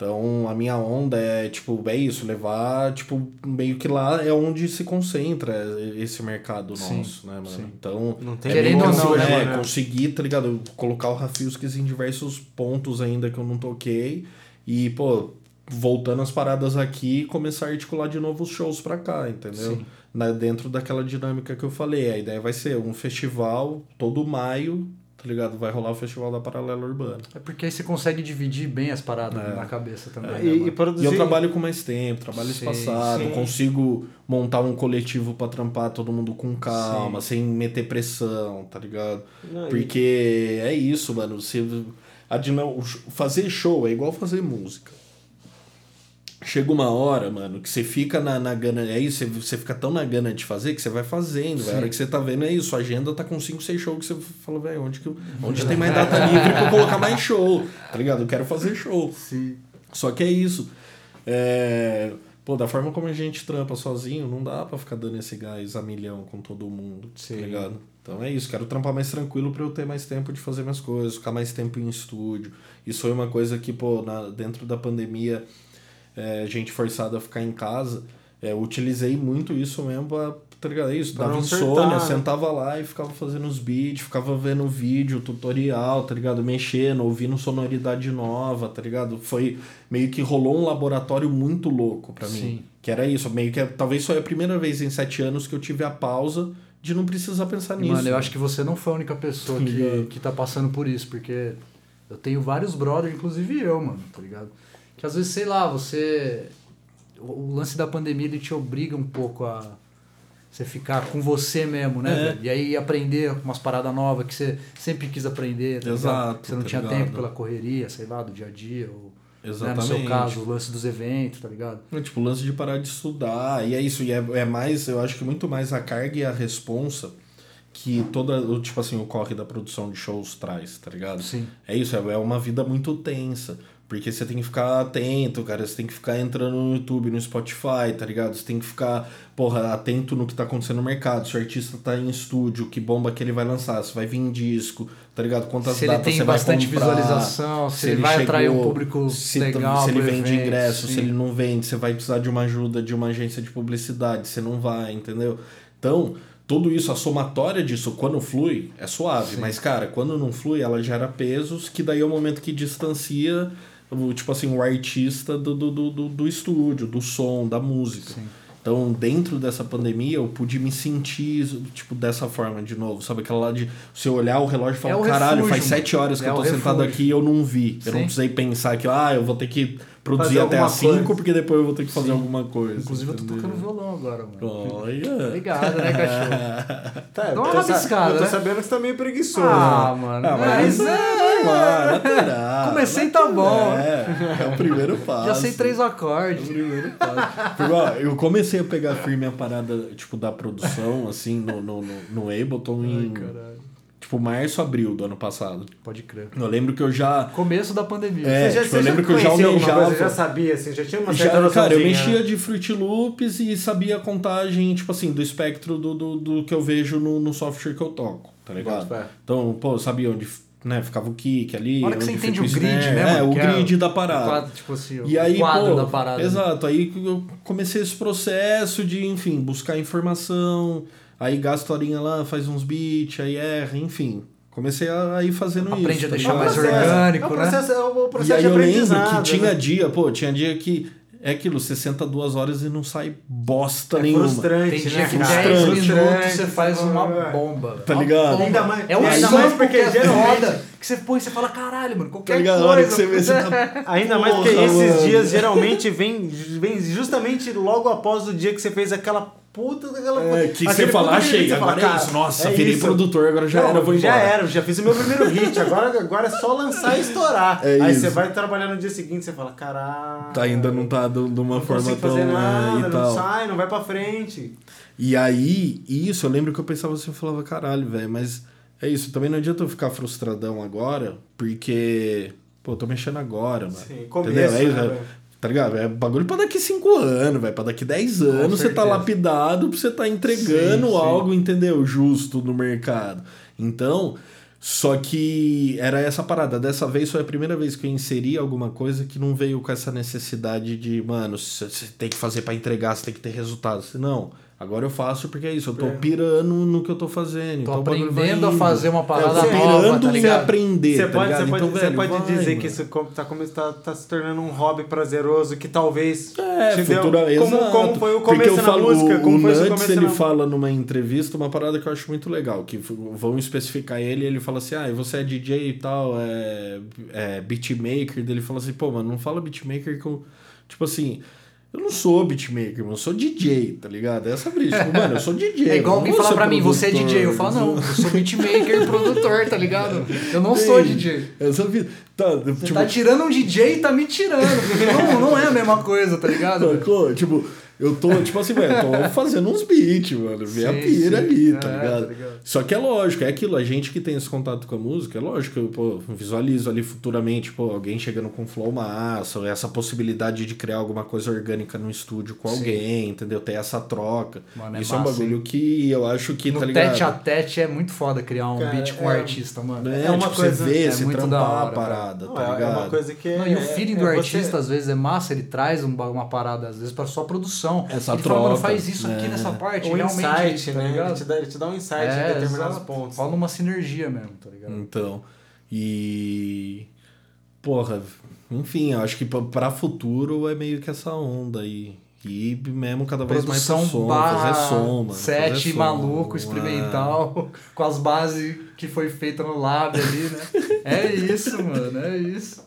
Então, a minha onda é, tipo, é isso, levar, tipo, meio que lá é onde se concentra esse mercado Sim, nosso, né, mano? sim. Então, Não tem é ou que não, assim, né, é, conseguir, tá ligado? Colocar o Rafiuskis em diversos pontos ainda que eu não toquei e, pô, voltando as paradas aqui, começar a articular de novo os shows pra cá, entendeu? Sim. Na, dentro daquela dinâmica que eu falei. A ideia vai ser um festival todo maio, tá ligado? Vai rolar o festival da Paralela Urbana. É porque aí você consegue dividir bem as paradas É. na cabeça também. né, E, e mano? E produzir. eu trabalho com mais tempo, trabalho Sim, espaçado, sim. consigo montar um coletivo pra trampar todo mundo com calma, sem meter pressão, tá ligado? Não, e- Porque é isso, mano. Você, fazer show é igual fazer música. Chega uma hora, mano, que você fica na, na gana. É isso, você, você fica tão na gana de fazer que você vai fazendo. velho. A hora que você tá vendo é isso. A agenda tá com 5, 6 shows que você fala, velho, onde, que eu- onde tem mais data livre pra eu colocar mais show? Tá ligado? Eu quero fazer show. Sim. Só que é isso. É, Pô, da forma como a gente trampa sozinho, não dá pra ficar dando esse gás a milhão com todo mundo, Sim. tá ligado? Então é isso, quero trampar mais tranquilo pra eu ter mais tempo de fazer minhas coisas, ficar mais tempo em estúdio. Isso foi uma coisa que, pô, na, dentro da pandemia, é, gente forçada a ficar em casa, é, eu utilizei muito isso mesmo pra, tá ligado? É isso, Pra dava insônia, né? sentava lá e ficava fazendo os beats, ficava vendo vídeo, tutorial, tá ligado? Mexendo, ouvindo sonoridade nova, tá ligado? Foi meio que rolou um laboratório muito louco pra mim. Que era isso, meio que talvez foi a primeira vez em sete anos que eu tive a pausa de não precisar pensar nisso. Mano, eu acho que você não foi a única pessoa que, que tá passando por isso, porque eu tenho vários brothers, inclusive eu, mano, tá ligado? Que às vezes, sei lá, você. O lance da pandemia ele te obriga um pouco a você ficar com você mesmo, né? É. E aí aprender umas paradas novas que você sempre quis aprender, tá? Exato, Você não tá tinha ligado? tempo pela correria, sei lá, do dia a dia, ou né, Exatamente. no seu caso, o lance dos eventos, tá ligado? É, Tipo, o lance de parar de estudar. E é isso, e é, é mais, eu acho que muito mais a carga e a responsa que toda, o, tipo assim, o corre da produção de shows traz, tá ligado? Sim. É isso, é é uma vida muito tensa. Porque você tem que ficar atento, cara. Você tem que ficar entrando no YouTube, no Spotify, tá ligado? Você tem que ficar, porra, atento no que tá acontecendo no mercado. Se o artista tá em estúdio, que bomba que ele vai lançar, se vai vir em disco, tá ligado? Quantas Se ele datas tem você vai bastante comprar, visualização, se ele vai atrair um público se, legal Se ele vende evento, ingresso, sim. se ele não vende, você vai precisar de uma ajuda de uma agência de publicidade, você não vai, entendeu? Então, tudo isso, a somatória disso, quando flui, é suave. Sim. Mas, cara, quando não flui, ela gera pesos, que daí é o momento que distancia, o, tipo assim, o artista do, do, do, do- do estúdio, do som, da música. Sim. Então, dentro dessa pandemia, eu pude me sentir, tipo, dessa forma de novo. Sabe aquela lá de você olhar o relógio e falar, É caralho, refúgio, faz sete horas que É eu tô sentado aqui e eu não vi. Eu não Sim. precisei pensar que, ah, eu vou ter que produzir Fazer até às cinco, coisa. porque depois eu vou ter que fazer Sim. alguma coisa. Inclusive eu tô entendeu? tocando violão agora, mano. Olha. Obrigado, né, cachorro? Tá, Dá uma eu tô sa- rabiscada, Eu tô né? sabendo que você tá meio preguiçoso. Ah, mano. Ah, mas mas é é. normal, natural. Comecei, tá bom. É, é o primeiro passo. Já sei três acordes. Primeiro passo. Porque, ó, eu comecei a pegar firme a parada, tipo, da produção, assim, no, no, no, no Ableton em, Caralho. Tipo, março, abril do ano passado. Pode crer. Eu lembro que eu já... Começo da pandemia. É, Você já, tipo, você eu já lembro que eu já almejava- coisa, já sabia, assim, já tinha uma certa Já, noçãozinha. cara, eu mexia de Fruit Loops e sabia a contagem, tipo assim, do espectro do, do, do que eu vejo no, no software que eu toco, tá ligado? Então, pô, eu sabia onde né, ficava o kick ali, hora que você entende o grid, snare, né, É, o Que grid é da o parada. quadro, tipo assim, E o aí, quadro pô, da parada. Exato, aí eu comecei esse processo de, enfim, buscar informação, aí gasta horinha lá, faz uns beats, aí erra, enfim. Comecei a ir fazendo Aprende isso. a tá deixar ligado? mais processo, orgânico, é o né? processo, É o E processo aí de eu lembro que tinha né? dia, pô, tinha dia que é aquilo, 62 horas e não sai bosta É nenhuma. frustrante, Tem né, dia que cara? 10 Frustrante. minutos você faz uma É. bomba. Tá ligado? bomba. Ainda mais- é um ainda mais porque que é geralmente- foda, que você põe e você fala, caralho, mano, Tá qualquer ligado? A hora que coisa. você vê, você tá. Ainda mais porque esses mano. dias geralmente vem, vem justamente logo após o dia que você fez aquela puta daquela É, que você fala, puta achei, você fala, agora é cara, isso. Nossa, é virei isso. produtor, agora já Não, era, vou embora. Já era, já fiz o meu primeiro hit, agora, agora é só lançar e estourar. É Aí isso. você vai trabalhar no dia seguinte, você fala, caralho. Tá, ainda não tá de uma não forma tão. fazer é, nada, e não tal. sai, não vai pra frente. E aí, isso, eu lembro que eu pensava assim, eu falava, caralho, velho, mas é isso, também não adianta eu ficar frustradão agora, porque, pô, tô mexendo agora, mano. Sim, começo, Entendeu? É isso, né, é-? Tá ligado? É bagulho pra daqui 5 anos, velho, pra daqui 10 anos você tá lapidado pra você tá entregando Sim, sim. algo, entendeu? Justo no mercado. Então, só que era essa parada. Dessa vez foi a primeira vez que eu inseri alguma coisa que não veio com essa necessidade de, mano, você você tem que fazer pra entregar, você tem que ter resultado. Não, agora eu faço porque é isso, eu tô É. pirando no que eu tô fazendo. Tô então aprendendo a fazer uma parada eu tô nova, pirando tá em aprender, Você tá pode, ligado? você pode, Então, você velho, pode vai, dizer mano. que isso tá, tá, tá se tornando um hobby prazeroso que talvez É, te deu- futura, como, como foi o começo eu na falo, música, o, como o começo ele na fala numa entrevista uma parada que eu acho muito legal, que vão especificar ele, ele fala assim, ah, e você é DJ e tal, é, é beatmaker, ele fala assim, pô, mano, não fala beatmaker que eu, tipo assim, eu não sou beatmaker, mano, eu sou DJ, tá ligado? Essa é a brisa, tipo, mano, eu sou DJ. É igual alguém falar pra mim, você é DJ. Eu falo, não, eu sou beatmaker e produtor, tá ligado? Eu não sou DJ. Essa vida, tá, Você tipo, tá tirando um DJ e tá me tirando. Não, não é a mesma coisa, tá ligado? Tipo, eu tô, tipo assim, velho, tô fazendo uns beats, mano. Vê a pira sim. ali, É, tá, tá ligado? ligado. Só que é lógico, é aquilo, a gente que tem esse contato com a música, é lógico, eu pô, visualizo ali futuramente, pô, alguém chegando com flow massa, ou essa possibilidade de criar alguma coisa orgânica no estúdio com Sim. alguém, entendeu? Ter essa troca. Mano, é Isso é um massa, bagulho que eu acho que, No tá ligado? tete a tete é muito foda criar um Cara, beat com um é- artista, mano. É, É uma tipo, coisa- você vê, é se muito da hora, a parada, Não, tá é- ligado? é uma coisa que é. Não, e o feeling do é artista, você- às vezes, é massa, ele traz um ba- uma parada, às vezes, pra sua produção. Essa ele fala, mano, troca, faz isso aqui é. nessa parte, um realmente, insight, tá né? Ele te, dá, ele te dá um insight É, em determinados exato. pontos. Rola uma sinergia mesmo, tá ligado? Então, e. Porra, enfim, eu acho que pra futuro é meio que essa onda aí E mesmo cada vez Produção mais pro som, barra fazer som, mano. set fazer som, maluco, é. experimental, com as bases que foi feita no lab ali, né? É isso, mano, é isso.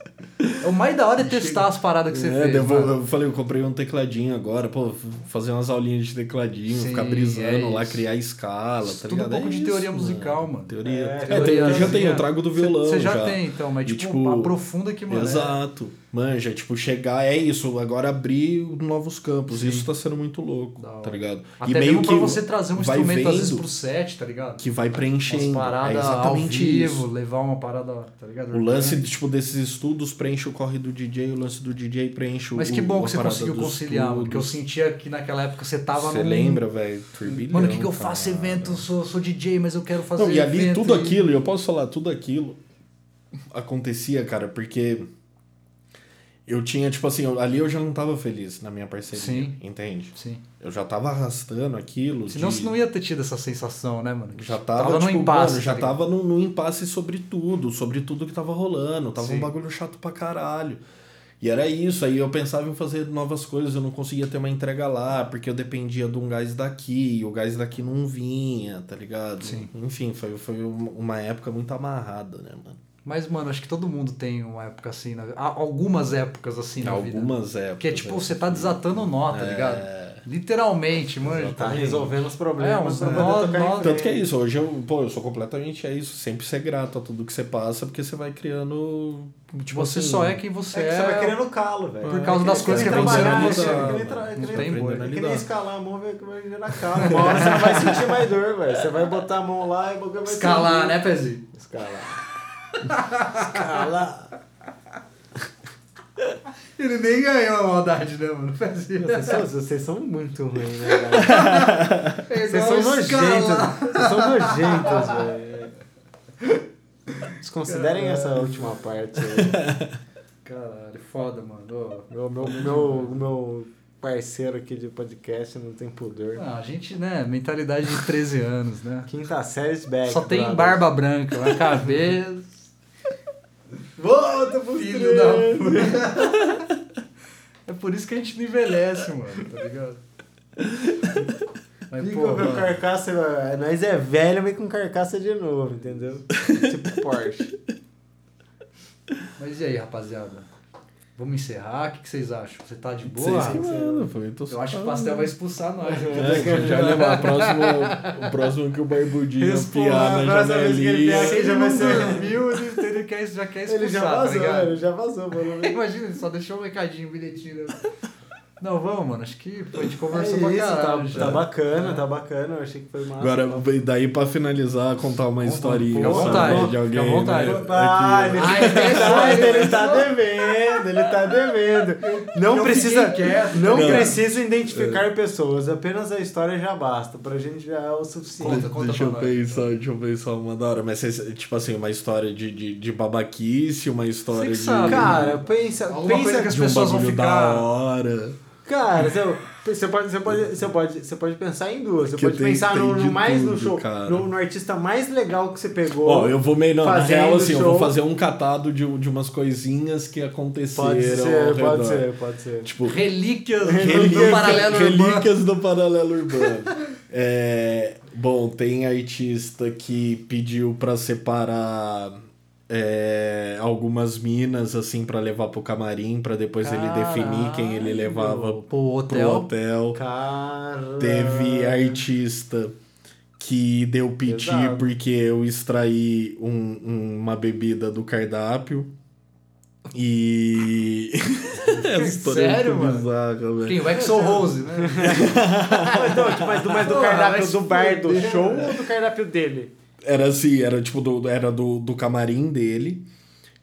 O mais da hora é testar as paradas que você É, fez. eu, eu falei, eu comprei um tecladinho agora, pô, fazer umas aulinhas de tecladinho, Sim, ficar brisando é lá, isso. criar escala, tá Tudo um pouco É de isso, teoria musical, mano. Teoria. É, É, teoria eu já tenho, eu é. trago do violão. Você já, tem, então, mas E, tipo, tipo, aprofunda que, mano. é- Exato. Manja, tipo, chegar, é isso, agora abrir novos campos. Sim. Isso tá sendo muito louco, tá ligado? Até mesmo pra você trazer um instrumento às vezes pro set, tá ligado? que vai Umas preenchendo. É paradas ao exatamente vivo, isso. levar uma parada, tá ligado? O lance tipo, desses estudos preenche o corre do DJ, o lance do DJ preenche o Mas que bom que você parada conseguiu conciliar, mano. Porque eu estudos. sentia que naquela época você tava Você num- lembra, velho? Mano, o que, que eu faço cara. evento? Sou, sou DJ, mas eu quero fazer Não, e ali tudo e- aquilo, e eu posso falar, tudo aquilo acontecia, cara, porque eu tinha, tipo assim, eu- ali eu já não tava feliz na minha parceria, Sim. entende? Sim. Eu já tava arrastando aquilo. Senão de- você não ia ter tido essa sensação, né, mano? Já tava, no tipo, impasse. mano, já tá tava no, no impasse sobre tudo, sobre tudo que tava rolando. Tava Sim. um bagulho chato pra caralho. E era isso, aí eu pensava em fazer novas coisas, eu não conseguia ter uma entrega lá, porque eu dependia de um gás daqui, e o gás daqui não vinha, tá ligado? Sim. Enfim, foi, foi uma uma época muito amarrada, né, mano? Mas, mano, acho que todo mundo tem uma época assim, na... há algumas épocas assim na vida. Algumas épocas. Que é tipo, né? você tá desatando nó, tá É. ligado? Literalmente, mano. Tá resolvendo os problemas É, um nó- nó-. Tanto que é isso, hoje eu, pô, eu sou completamente é isso, sempre ser grato a tudo que você passa, porque você vai criando. Tipo Você assim, só é quem você É é. que você vai querendo calo, velho. Por causa É das coisas que aconteceram trabalhar, com você, É que nem, tra- que Não nem- tem boi. que nem lidar. escalar a mão vai, vai gerar calo. Uma hora você não vai sentir mais dor, velho. Você vai botar a mão lá e o bagulho vai Escalar, né, Pezinho? Escalar. Escalar. Ele nem ganhou a maldade, né, mano? Pezinho. Vocês são, vocês são muito ruins, né, cara? É Vocês são nojentos. Vocês são nojentos, velho. Desconsiderem essa última parte aí. Caralho, foda, mano. Meu, meu, meu, meu parceiro aqui de podcast não tem pudor. Ah, a gente, né, mentalidade de 13 anos, né? Quinta série back. Só tem brother. barba branca na cabeça. Volta pro Filho da puta. É por isso que a gente não envelhece, mano, tá ligado? Mas, Fica pô, com carcaça. Nós é velho, mas com carcaça de novo, entendeu? tipo Porsche. mas e aí, rapaziada? Vamos encerrar? O que, que vocês acham? Você tá de boa? Vocês que mandam, pô, eu tô Eu acho que o pastel vai expulsar nós. É, já levar o próximo, o próximo que o Barbudinho piar a na janelinha. ele já vai ser- dormiu, ele ele quer, já quer expulsar, Ele já tá vazou, ligado? ele já vazou, mano. Imagina, ele só deixou um recadinho, um bilhetinho. né? Não, vamos, mano. Acho que pô, a gente É conversou pra isso, caralho. tá, já. tá bacana, É. tá bacana. Eu achei que foi massa. Agora, daí pra finalizar, contar uma historinha Fica à vontade, de fica à alguém. vontade. Né? Ah, ele, Ai, é tá, ele, ele né? tá devendo, ele tá devendo. Não Eu precisa, quieto, não tá ligado? precisa identificar pessoas, apenas a história já basta. Pra gente já é o suficiente. Conta, conta deixa eu pensar, deixa eu pensar uma da hora. Mas, tipo assim, uma história de, de, de babaquice, uma história que de, sabe, Cara, pensa, Alguma pensa coisa que as de um pessoas vão ficar- da hora. Cara, você, você, pode, você, pode, você, pode, você pode pensar em duas. Você Que pode pensar no, no mais no tudo, show, cara. no, no artista mais legal que você pegou. Ó, eu vou meio. Não, na real, assim, eu show. vou fazer um catado de, de umas coisinhas que aconteceram. Pode ao ser, pode ser, pode ser. Tipo, Relíquias Relíquias- do paralelo urbano. relíquias do paralelo urbano. É, bom, tem artista que pediu pra separar é, algumas minas assim pra levar pro camarim pra depois ele definir quem ele levava Pro pro hotel. hotel. Cara. Teve artista que deu piti Pesado. porque eu extraí um- um- uma bebida do cardápio. E. É Sério, mano? bizarra. Quem? O Exo Rose, né? Então, mas do, mas do cardápio do bar do show ou do cardápio dele? Era assim, era tipo do, era do, do camarim dele.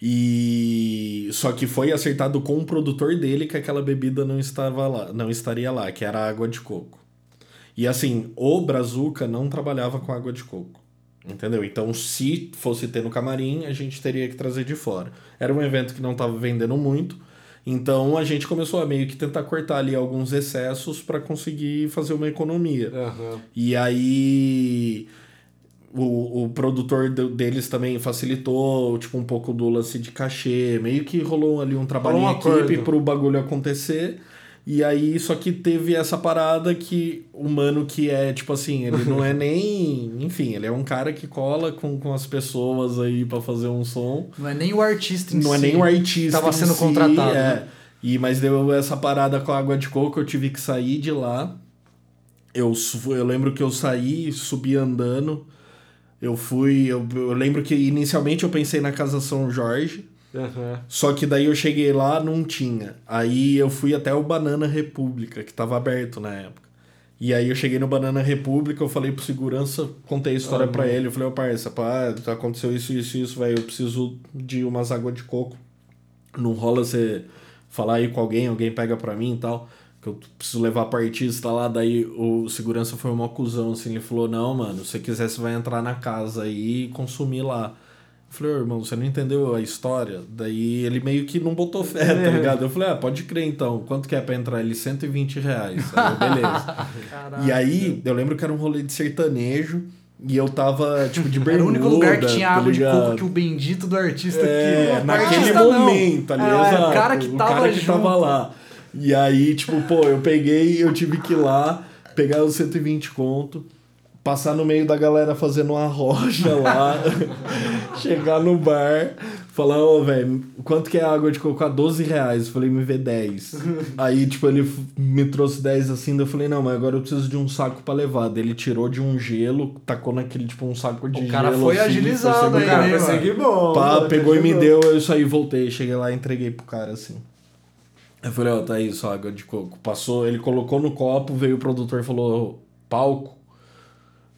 E só que foi acertado com o produtor dele que aquela bebida não estava lá, não estaria lá, que era água de coco. E assim, o Brazuca não trabalhava com água de coco. Entendeu? Então, se fosse ter no camarim, a gente teria que trazer de fora. Era um evento que não estava vendendo muito. Então, a gente começou a meio que tentar cortar ali alguns excessos para conseguir fazer uma economia. E aí o, o produtor deles também facilitou, tipo, um pouco do lance de cachê. Meio que rolou ali um trabalho um em equipe acordo. pro bagulho acontecer. E aí, só que teve essa parada que o mano que é, tipo assim, ele não é nem. Enfim, ele é um cara que cola com, com as pessoas aí para fazer um som. Não é nem o artista em Não si. é nem o artista. Tava em sendo si, contratado. É. né? E, mas deu essa parada com a água de coco, eu tive que sair de lá. Eu, eu lembro que eu saí, subi andando. Eu fui. Eu, eu lembro que inicialmente eu pensei na Casa São Jorge. Aham. Só que daí eu cheguei lá, não tinha. Aí eu fui até o Banana República, que tava aberto na época. E aí eu cheguei no Banana República, eu falei pro segurança, contei a história pra ele. Eu falei, ô parça, pá, aconteceu isso, isso, isso, velho. Eu preciso de umas águas de coco. Não rola você falar aí com alguém, alguém pega pra mim e tal. Que eu preciso levar pra artista lá. Daí o segurança foi uma cuzão, assim. Ele falou, não, mano, se você quiser, você vai entrar na casa aí e consumir lá. Eu falei, irmão, você não entendeu a história? Daí ele meio que não botou fé, tá ligado? Eu falei, ah, pode crer então. Quanto que é pra entrar? Ele, 120 reais. Aí beleza. e aí, eu lembro que era um rolê de sertanejo. E eu tava, tipo, de bermuda, Era o único lugar que tinha tá água de coco que o bendito do artista É. O naquele artista não. momento ali, É, exato. O cara que o tava cara que junto. tava lá. E aí, tipo, pô, eu peguei, eu tive que ir lá, pegar os 120 conto, passar no meio da galera fazendo uma rocha lá, chegar no bar, falar, ô, velho, quanto que é a água de coco? A 12 reais. Eu falei, me vê 10. aí, tipo, ele me trouxe 10 assim, daí eu falei, não, mas agora eu preciso de um saco pra levar. Daí ele tirou de um gelo, tacou naquele, tipo, um saco de O gelo. cara foi assim, agilizado aí, Cara, né, vai mano? seguir bom. Pá, pegou e me deu, eu saí, voltei, cheguei lá e entreguei pro cara assim. Eu falei, ó, tá aí sua água de coco. Passou, ele colocou no copo, veio o produtor e falou, palco.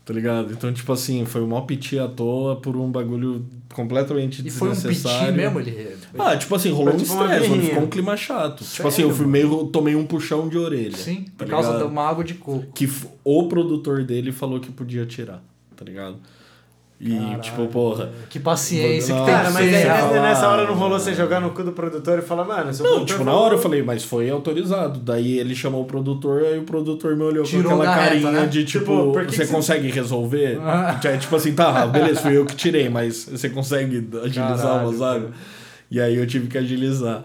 Tá ligado? Então, tipo assim, foi uma piti à toa por um bagulho completamente E foi um desnecessário. piti mesmo, ele. Ah, tipo assim, rolou um tipo uma estresse, ficou um clima chato. tipo Sério, assim, eu fui meio, tomei um puxão de orelha. Sim, tá por causa ligado? de uma água de coco. Que o produtor dele falou que podia tirar, tá ligado? E, Caralho, tipo, porra... Que paciência que tem Cara, mas aí, lá. nessa hora não rolou você jogar no cu do produtor e falar, mano, seu Não, tipo, na hora eu falei, mas foi autorizado. Daí ele chamou o produtor, aí o produtor me olhou Tirou com aquela da reta, carinha né? de tipo, Tipo, você que você- consegue resolver? Ah. É, tipo assim, tá, beleza, fui eu que tirei, mas você consegue agilizar Caralho, umas águas? E aí eu tive que agilizar.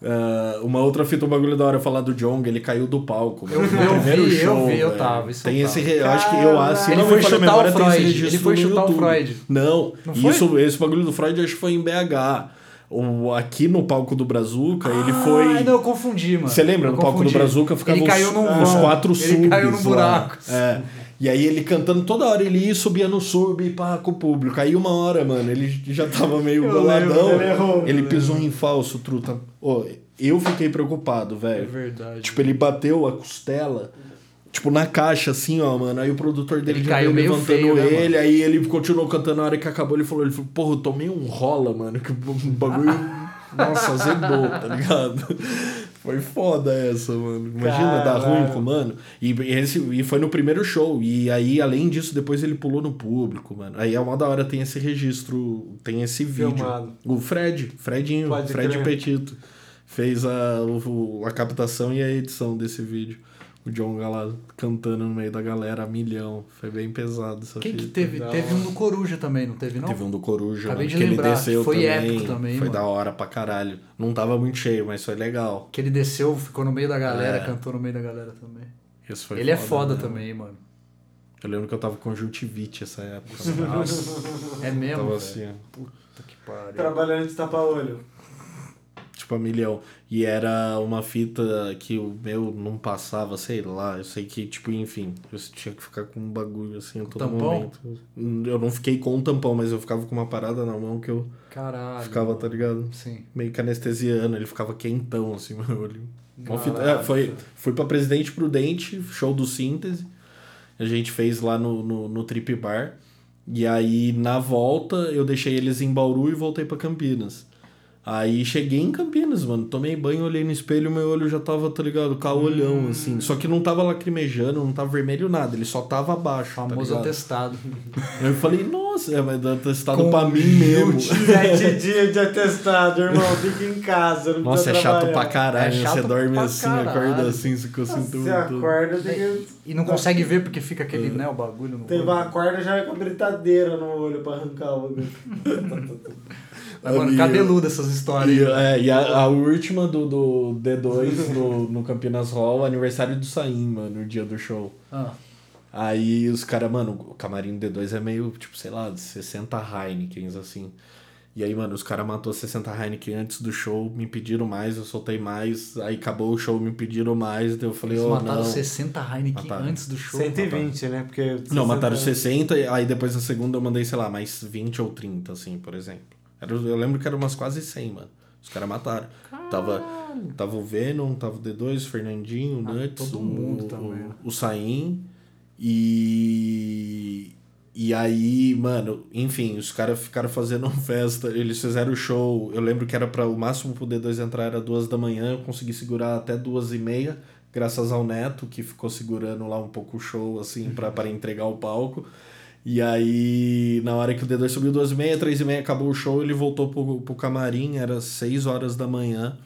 Ah, uma outra fita, um bagulho da hora falar do Jong, ele caiu do palco. Eu no vi, eu primeiro vi, eu show, vi, eu tava, isso eu Tem tava. esse, eu acho que eu acho, se Ele não foi chutar o memória, esse Freud, registro ele foi chutar o. Freud. Não, Não foi? isso, esse bagulho do Freud acho que foi em BH. O, aqui no palco do Brazuca, ele Ah, foi. não, eu confundi, mano. Você lembra? Eu No palco do confundi. Brazuca ficava Ele os, caiu num os quatro Ele subs caiu num lá. buraco. É. E aí ele cantando toda hora, ele ia, subia no sub e pá, com o público. Aí uma hora, mano, ele já tava meio boladão. ele errou, ele né? pisou em falso, truta. Ô, eu fiquei preocupado, É velho. verdade. Tipo, ele bateu a costela, tipo, na caixa, assim, ó, mano. Aí o produtor dele Ele caiu meio levantando feio, né, ele, aí ele continuou cantando na hora que acabou, ele falou, ele falou, porra, eu tomei um rola, mano, que o bagulho, nossa, azedou, tá ligado? Foi foda essa, mano. Imagina, dar Caralho. ruim com o mano. E, esse, e foi no primeiro show. E aí, além disso, depois ele pulou no público, mano. Aí é uma da hora, tem esse registro, tem esse vídeo. Filmado. O Fred, Fredinho, Pode Fred crer. Petito. Fez a, o- a captação e a edição desse vídeo. O John lá cantando no meio da galera a milhão. Foi bem pesado essa Quem que teve? Da Teve hora. um do Coruja também, não teve, não? Teve um do Coruja, Acabei mano, de que ele lembrar, desceu foi também. épico também, Foi mano. da hora pra caralho. Não tava muito cheio, mas foi legal. Que ele desceu, ficou no meio da galera, É. cantou no meio da galera também. Esse foi ele é foda mesmo. também, mano. Eu lembro que eu tava com conjuntivite essa época. Nossa, é mesmo, tava assim. Puta que pariu. Trabalhando de tapa-olho. Tipo, a milhão. E era uma fita que o meu não passava, sei lá. Eu sei que, tipo, enfim, eu tinha que ficar com um bagulho assim a todo Tampão? momento. Eu não fiquei com um tampão, mas eu ficava com uma parada na mão que eu Caralho. ficava, tá ligado? Sim. Meio que anestesiando, ele ficava quentão, assim, meu olho. Fita- é, foi, fui pra Presidente Prudente, show do Síntese. A gente fez lá no, no, no Trip Bar. E aí, na volta, eu deixei eles em Bauru e voltei pra Campinas. Aí cheguei em Campinas, mano. Tomei banho, olhei no espelho, meu olho já tava, tá ligado? Caolhão, Hum. assim. Só que não tava lacrimejando, não tava vermelho nada. Ele só tava abaixo. tá Famoso ligado? atestado. Eu falei, nossa, é, mas atestado Com pra mim mesmo. Sete dias de atestado, irmão. Fica em casa. Não Nossa, é chato pra caralho. É chato você dorme assim, caralho. acorda assim, você com o Nossa, cinto Você acorda, tem. E não consegue ver porque fica aquele, né, o bagulho no Tem olho. uma corda já é com a britadeira no olho pra arrancar o bagulho. Mas, mano, cabeludo essas histórias. E, é, e a, a última do, do D2 no, no Campinas Hall, aniversário do Saim, mano, no dia do show. Ah, Aí os caras, mano, o camarim do D2 é meio, tipo, sei lá, 60 Heinekens, assim. E aí, mano, os caras matou 60 Heineken antes do show, me pediram mais, eu soltei mais, aí acabou o show, me pediram mais, daí eu falei, eles ô, mataram não. 60 Heineken Mataram. antes do show. 120, né? Porque Não, 60 mataram 60, e aí depois na segunda eu mandei, sei lá, mais 20 ou 30, assim, por exemplo. Era, eu lembro que eram umas quase 100, mano. Os caras mataram. Tava, tava o Venom, tava o D2, o Fernandinho, o Ah, Nuts, todo o, mundo o, também. o Saim. E. E aí, mano, enfim, os caras ficaram fazendo festa, eles fizeram o show. Eu lembro que era para o máximo pro D2 entrar era duas da manhã, eu consegui segurar até duas e meia, graças ao Neto, que ficou segurando lá um pouco o show, assim, pra para entregar o palco. E aí, na hora que o D2 subiu duas e meia, três e meia, acabou o show, ele voltou pro, pro camarim, era seis horas da manhã.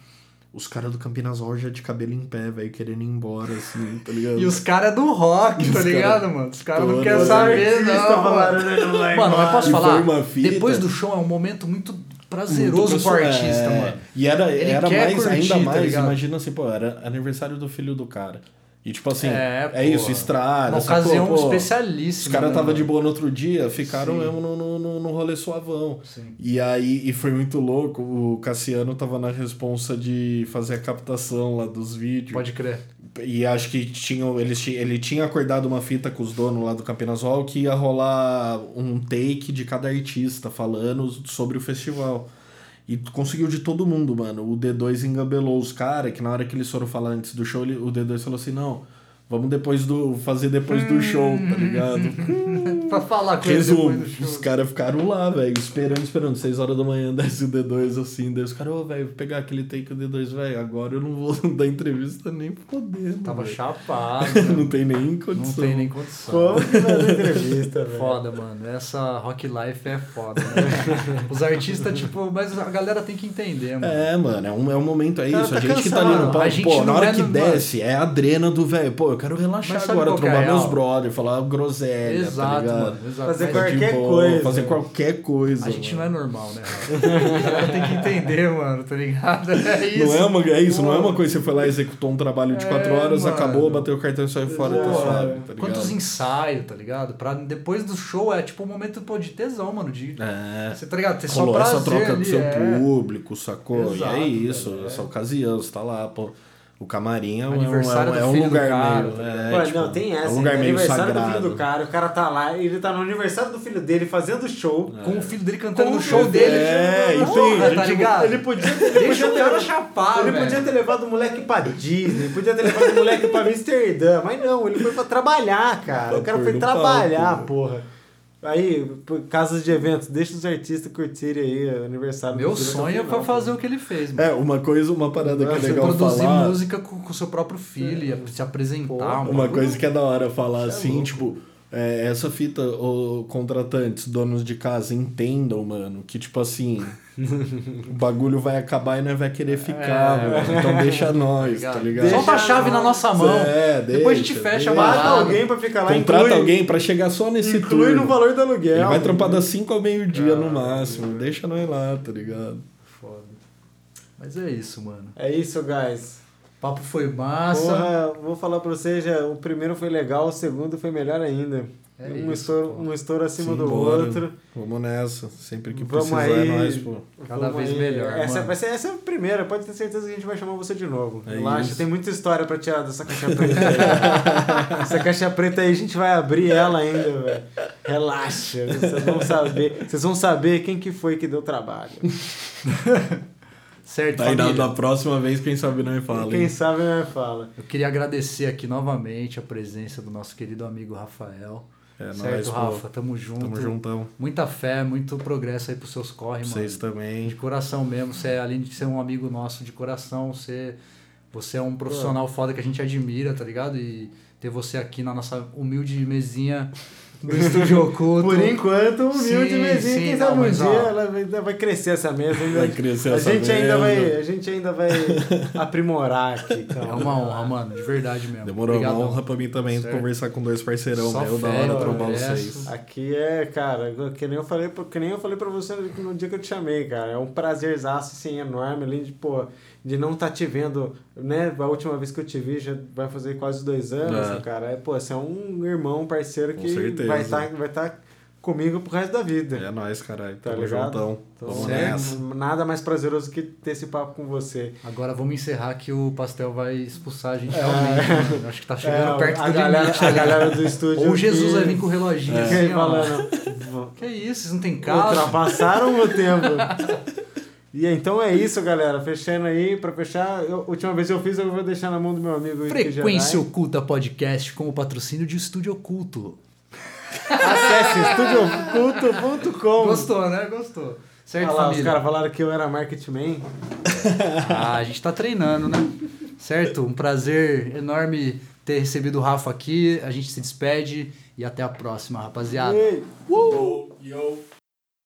Os caras do Campinas Hall já de cabelo em pé, velho, querendo ir embora, assim, tá ligado? E os caras do rock, tá Os ligado, cara- mano? Os caras não querem saber, não. falaram, Mano, né, não Mano, mas posso falar? foi uma fita. Depois do show é um momento muito Muito prazeroso pro artista, é. mano. E era, Ele era mais, curtir, ainda tá mais, ligado? imagina assim, pô, era aniversário do filho do cara. E tipo assim, É, é, pô. isso, estrada. Uma ocasião Pô, especialíssima. Os caras né, tava de boa no outro dia, ficaram Sim. mesmo no, no, no, no rolê suavão. Sim. E aí, e foi muito louco, o Cassiano tava na responsa de fazer a captação lá dos vídeos. Pode crer. E acho que tinham, eles, ele tinha acordado uma fita com os donos lá do Campinas Hall que ia rolar um take de cada artista falando sobre o festival. E conseguiu de todo mundo, mano. O D2 engabelou os caras, que na hora que eles foram falar antes do show, ele- o D2 falou assim, não, vamos depois do. fazer depois do show, tá ligado? pra falar com ele Resumo, depois do show. os caras ficaram lá, velho, esperando, esperando. 6 horas da manhã desce o D2 assim, daí os caras, ô, velho, vou pegar aquele take do D2, velho, agora eu não vou dar entrevista nem fodendo. Tava velho. chapado. não tem nem Não condição. tem nem condição. Como que vai dar entrevista, velho? Foda, mano. Essa rock life é foda, né? Os artistas, tipo, mas a galera tem que entender, mano. É, mano, é um, é um momento, é isso. tá a gente que tá ali cansado. no palco, pô, na não hora é que no- desce, é a drena do velho. Pô, eu quero relaxar agora, é trombar a meus brother, falar groselha, tá Exato, ligado? mano. Exato. Fazer Mas qualquer boa, coisa. Fazer qualquer coisa. A gente não mano. é normal, né? Tem que entender, mano, tá ligado? É isso. Não é, uma, é isso, não é uma coisa que você foi lá, executou um trabalho de É, 4 horas, mano. acabou, bateu o cartão e saiu fora, tá suave, tá ligado? Quantos ensaios, tá ligado? Pra depois do show é tipo um momento pô, de tesão, mano. De, É. Você tá ligado? Ter só prazer essa troca ali, com seu é. público, sacou? Exato, e é isso, velho, é. essa ocasião, você tá lá, pô. O camarim é um, Aniversário é um, é um filho do lugar cara, meio. é, Ué, tipo, não, tem essa. É um lugar meio aniversário sagrado. do filho do cara, o cara tá lá, ele tá no aniversário do filho dele fazendo show. Com o filho dele cantando Com o show dele. É, tipo, e porra, tem, tá tipo, ligado? Ele podia, ele Deixa podia o cara ter, chapar, ele velho. podia ter levado o moleque pra Disney, podia ter levado o moleque pra Amsterdã, mas não, ele foi pra trabalhar, cara. O cara foi trabalhar, palco. porra. Aí, casas de eventos, deixa os artistas curtirem aí o aniversário Meu sonho é pra fazer pô. o que ele fez, mano. É, uma coisa, uma parada que é legal produzir falar. música com o seu próprio filho, e se apresentar. Pô, um Uma bagulho- coisa que é da hora falar Isso é assim, louco. tipo, é, essa fita, o contratantes, donos de casa, entendam, mano, que tipo assim, o bagulho vai acabar e não vai querer ficar, É, mano. Então deixa nós, tá ligado? ligado? Solta a chave na nossa mão. É, Depois a gente deixa, fecha a deixa. Balada. alguém pra ficar lá, Contrata inclui, alguém pra chegar só nesse inclui turno. no valor do aluguel. Ele vai trampar das 5 ao meio-dia no máximo. Deixa nós lá, tá ligado? Foda. Mas é isso, mano. É isso, guys. O papo foi massa. Porra, vou falar pra vocês, já, o primeiro foi legal, o segundo foi melhor ainda. É um, isso, estouro, pô. um estouro acima do Simbora. outro. Vamos nessa. Sempre que Vamos precisar aí. é nós, pô. Cada Vamos vez melhor, Essa, mano. vai ser, essa é a primeira, pode ter certeza que a gente vai chamar você de novo. É Relaxa, isso. tem muita história pra tirar dessa caixa preta aí. essa caixa preta aí a gente vai abrir ela ainda, velho. Relaxa, vocês vão saber. Vocês vão saber quem que foi que deu trabalho. Certo, Aí na, família. na próxima vez, quem sabe não fala. quem hein? sabe não fala. Eu queria agradecer aqui novamente a presença do nosso querido amigo Rafael. É certo, nóis, pô. Rafa? Tamo junto. Tamo juntão. Muita fé, muito progresso aí pros seus corre, mano. Vocês também. De coração mesmo. Você, além de ser um amigo nosso de coração, você, você é um profissional foda que a gente admira, tá ligado? E ter você aqui na nossa humilde mesinha do Estúdio Oculto. Por enquanto, humilde Sim, mesinha. sim, Quem não, sabe um mas, dia ó, ela vai, ainda vai crescer essa mesa. Ainda, Vai crescer a essa gente Ainda mesa. vai, a gente ainda vai aprimorar aqui. Então. É uma honra, mano, de verdade mesmo. Demorou Obrigadão. uma honra pra mim também Certo. conversar com dois parceirão, Só meu. Da fera, hora trombar mano, vocês. Aqui é, cara, que nem eu falei, pra- que nem eu falei pra você no dia que eu te chamei, cara. É um prazerzaço, assim, enorme, além de, pô, de não estar te vendo, né? A última vez que eu te vi já vai fazer quase dois anos, É. cara. É, pô, você é um irmão, um parceiro que vai estar vai tá comigo pro resto da vida. É nóis, caralho. Tá Tamo ligado? juntão. Então, Vamos é nessa. nada mais prazeroso que ter esse papo com você. Agora vamos encerrar que o pastel vai expulsar a gente realmente. mano. Acho que tá chegando É, perto a do galera, limite. a né? galera do estúdio. Ou Jesus que- vai vir com o reloginho que assim, ó. falando. Que isso, vocês não tem carro? Ultrapassaram o tempo. E então é isso, galera. Fechando aí, pra fechar, eu- última vez eu fiz, eu vou deixar na mão do meu amigo Frequência Jedi. Oculta Podcast com o patrocínio de Estúdio Oculto. Acesse estudioculto.com. Gostou, né? Gostou. Certo, Olha lá, os família? caras falaram que eu era marketing man. Ah, a gente tá treinando, né? Certo? Um prazer enorme ter recebido o Rafa aqui. A gente se despede e até a próxima, rapaziada. Ei. Yo, yo.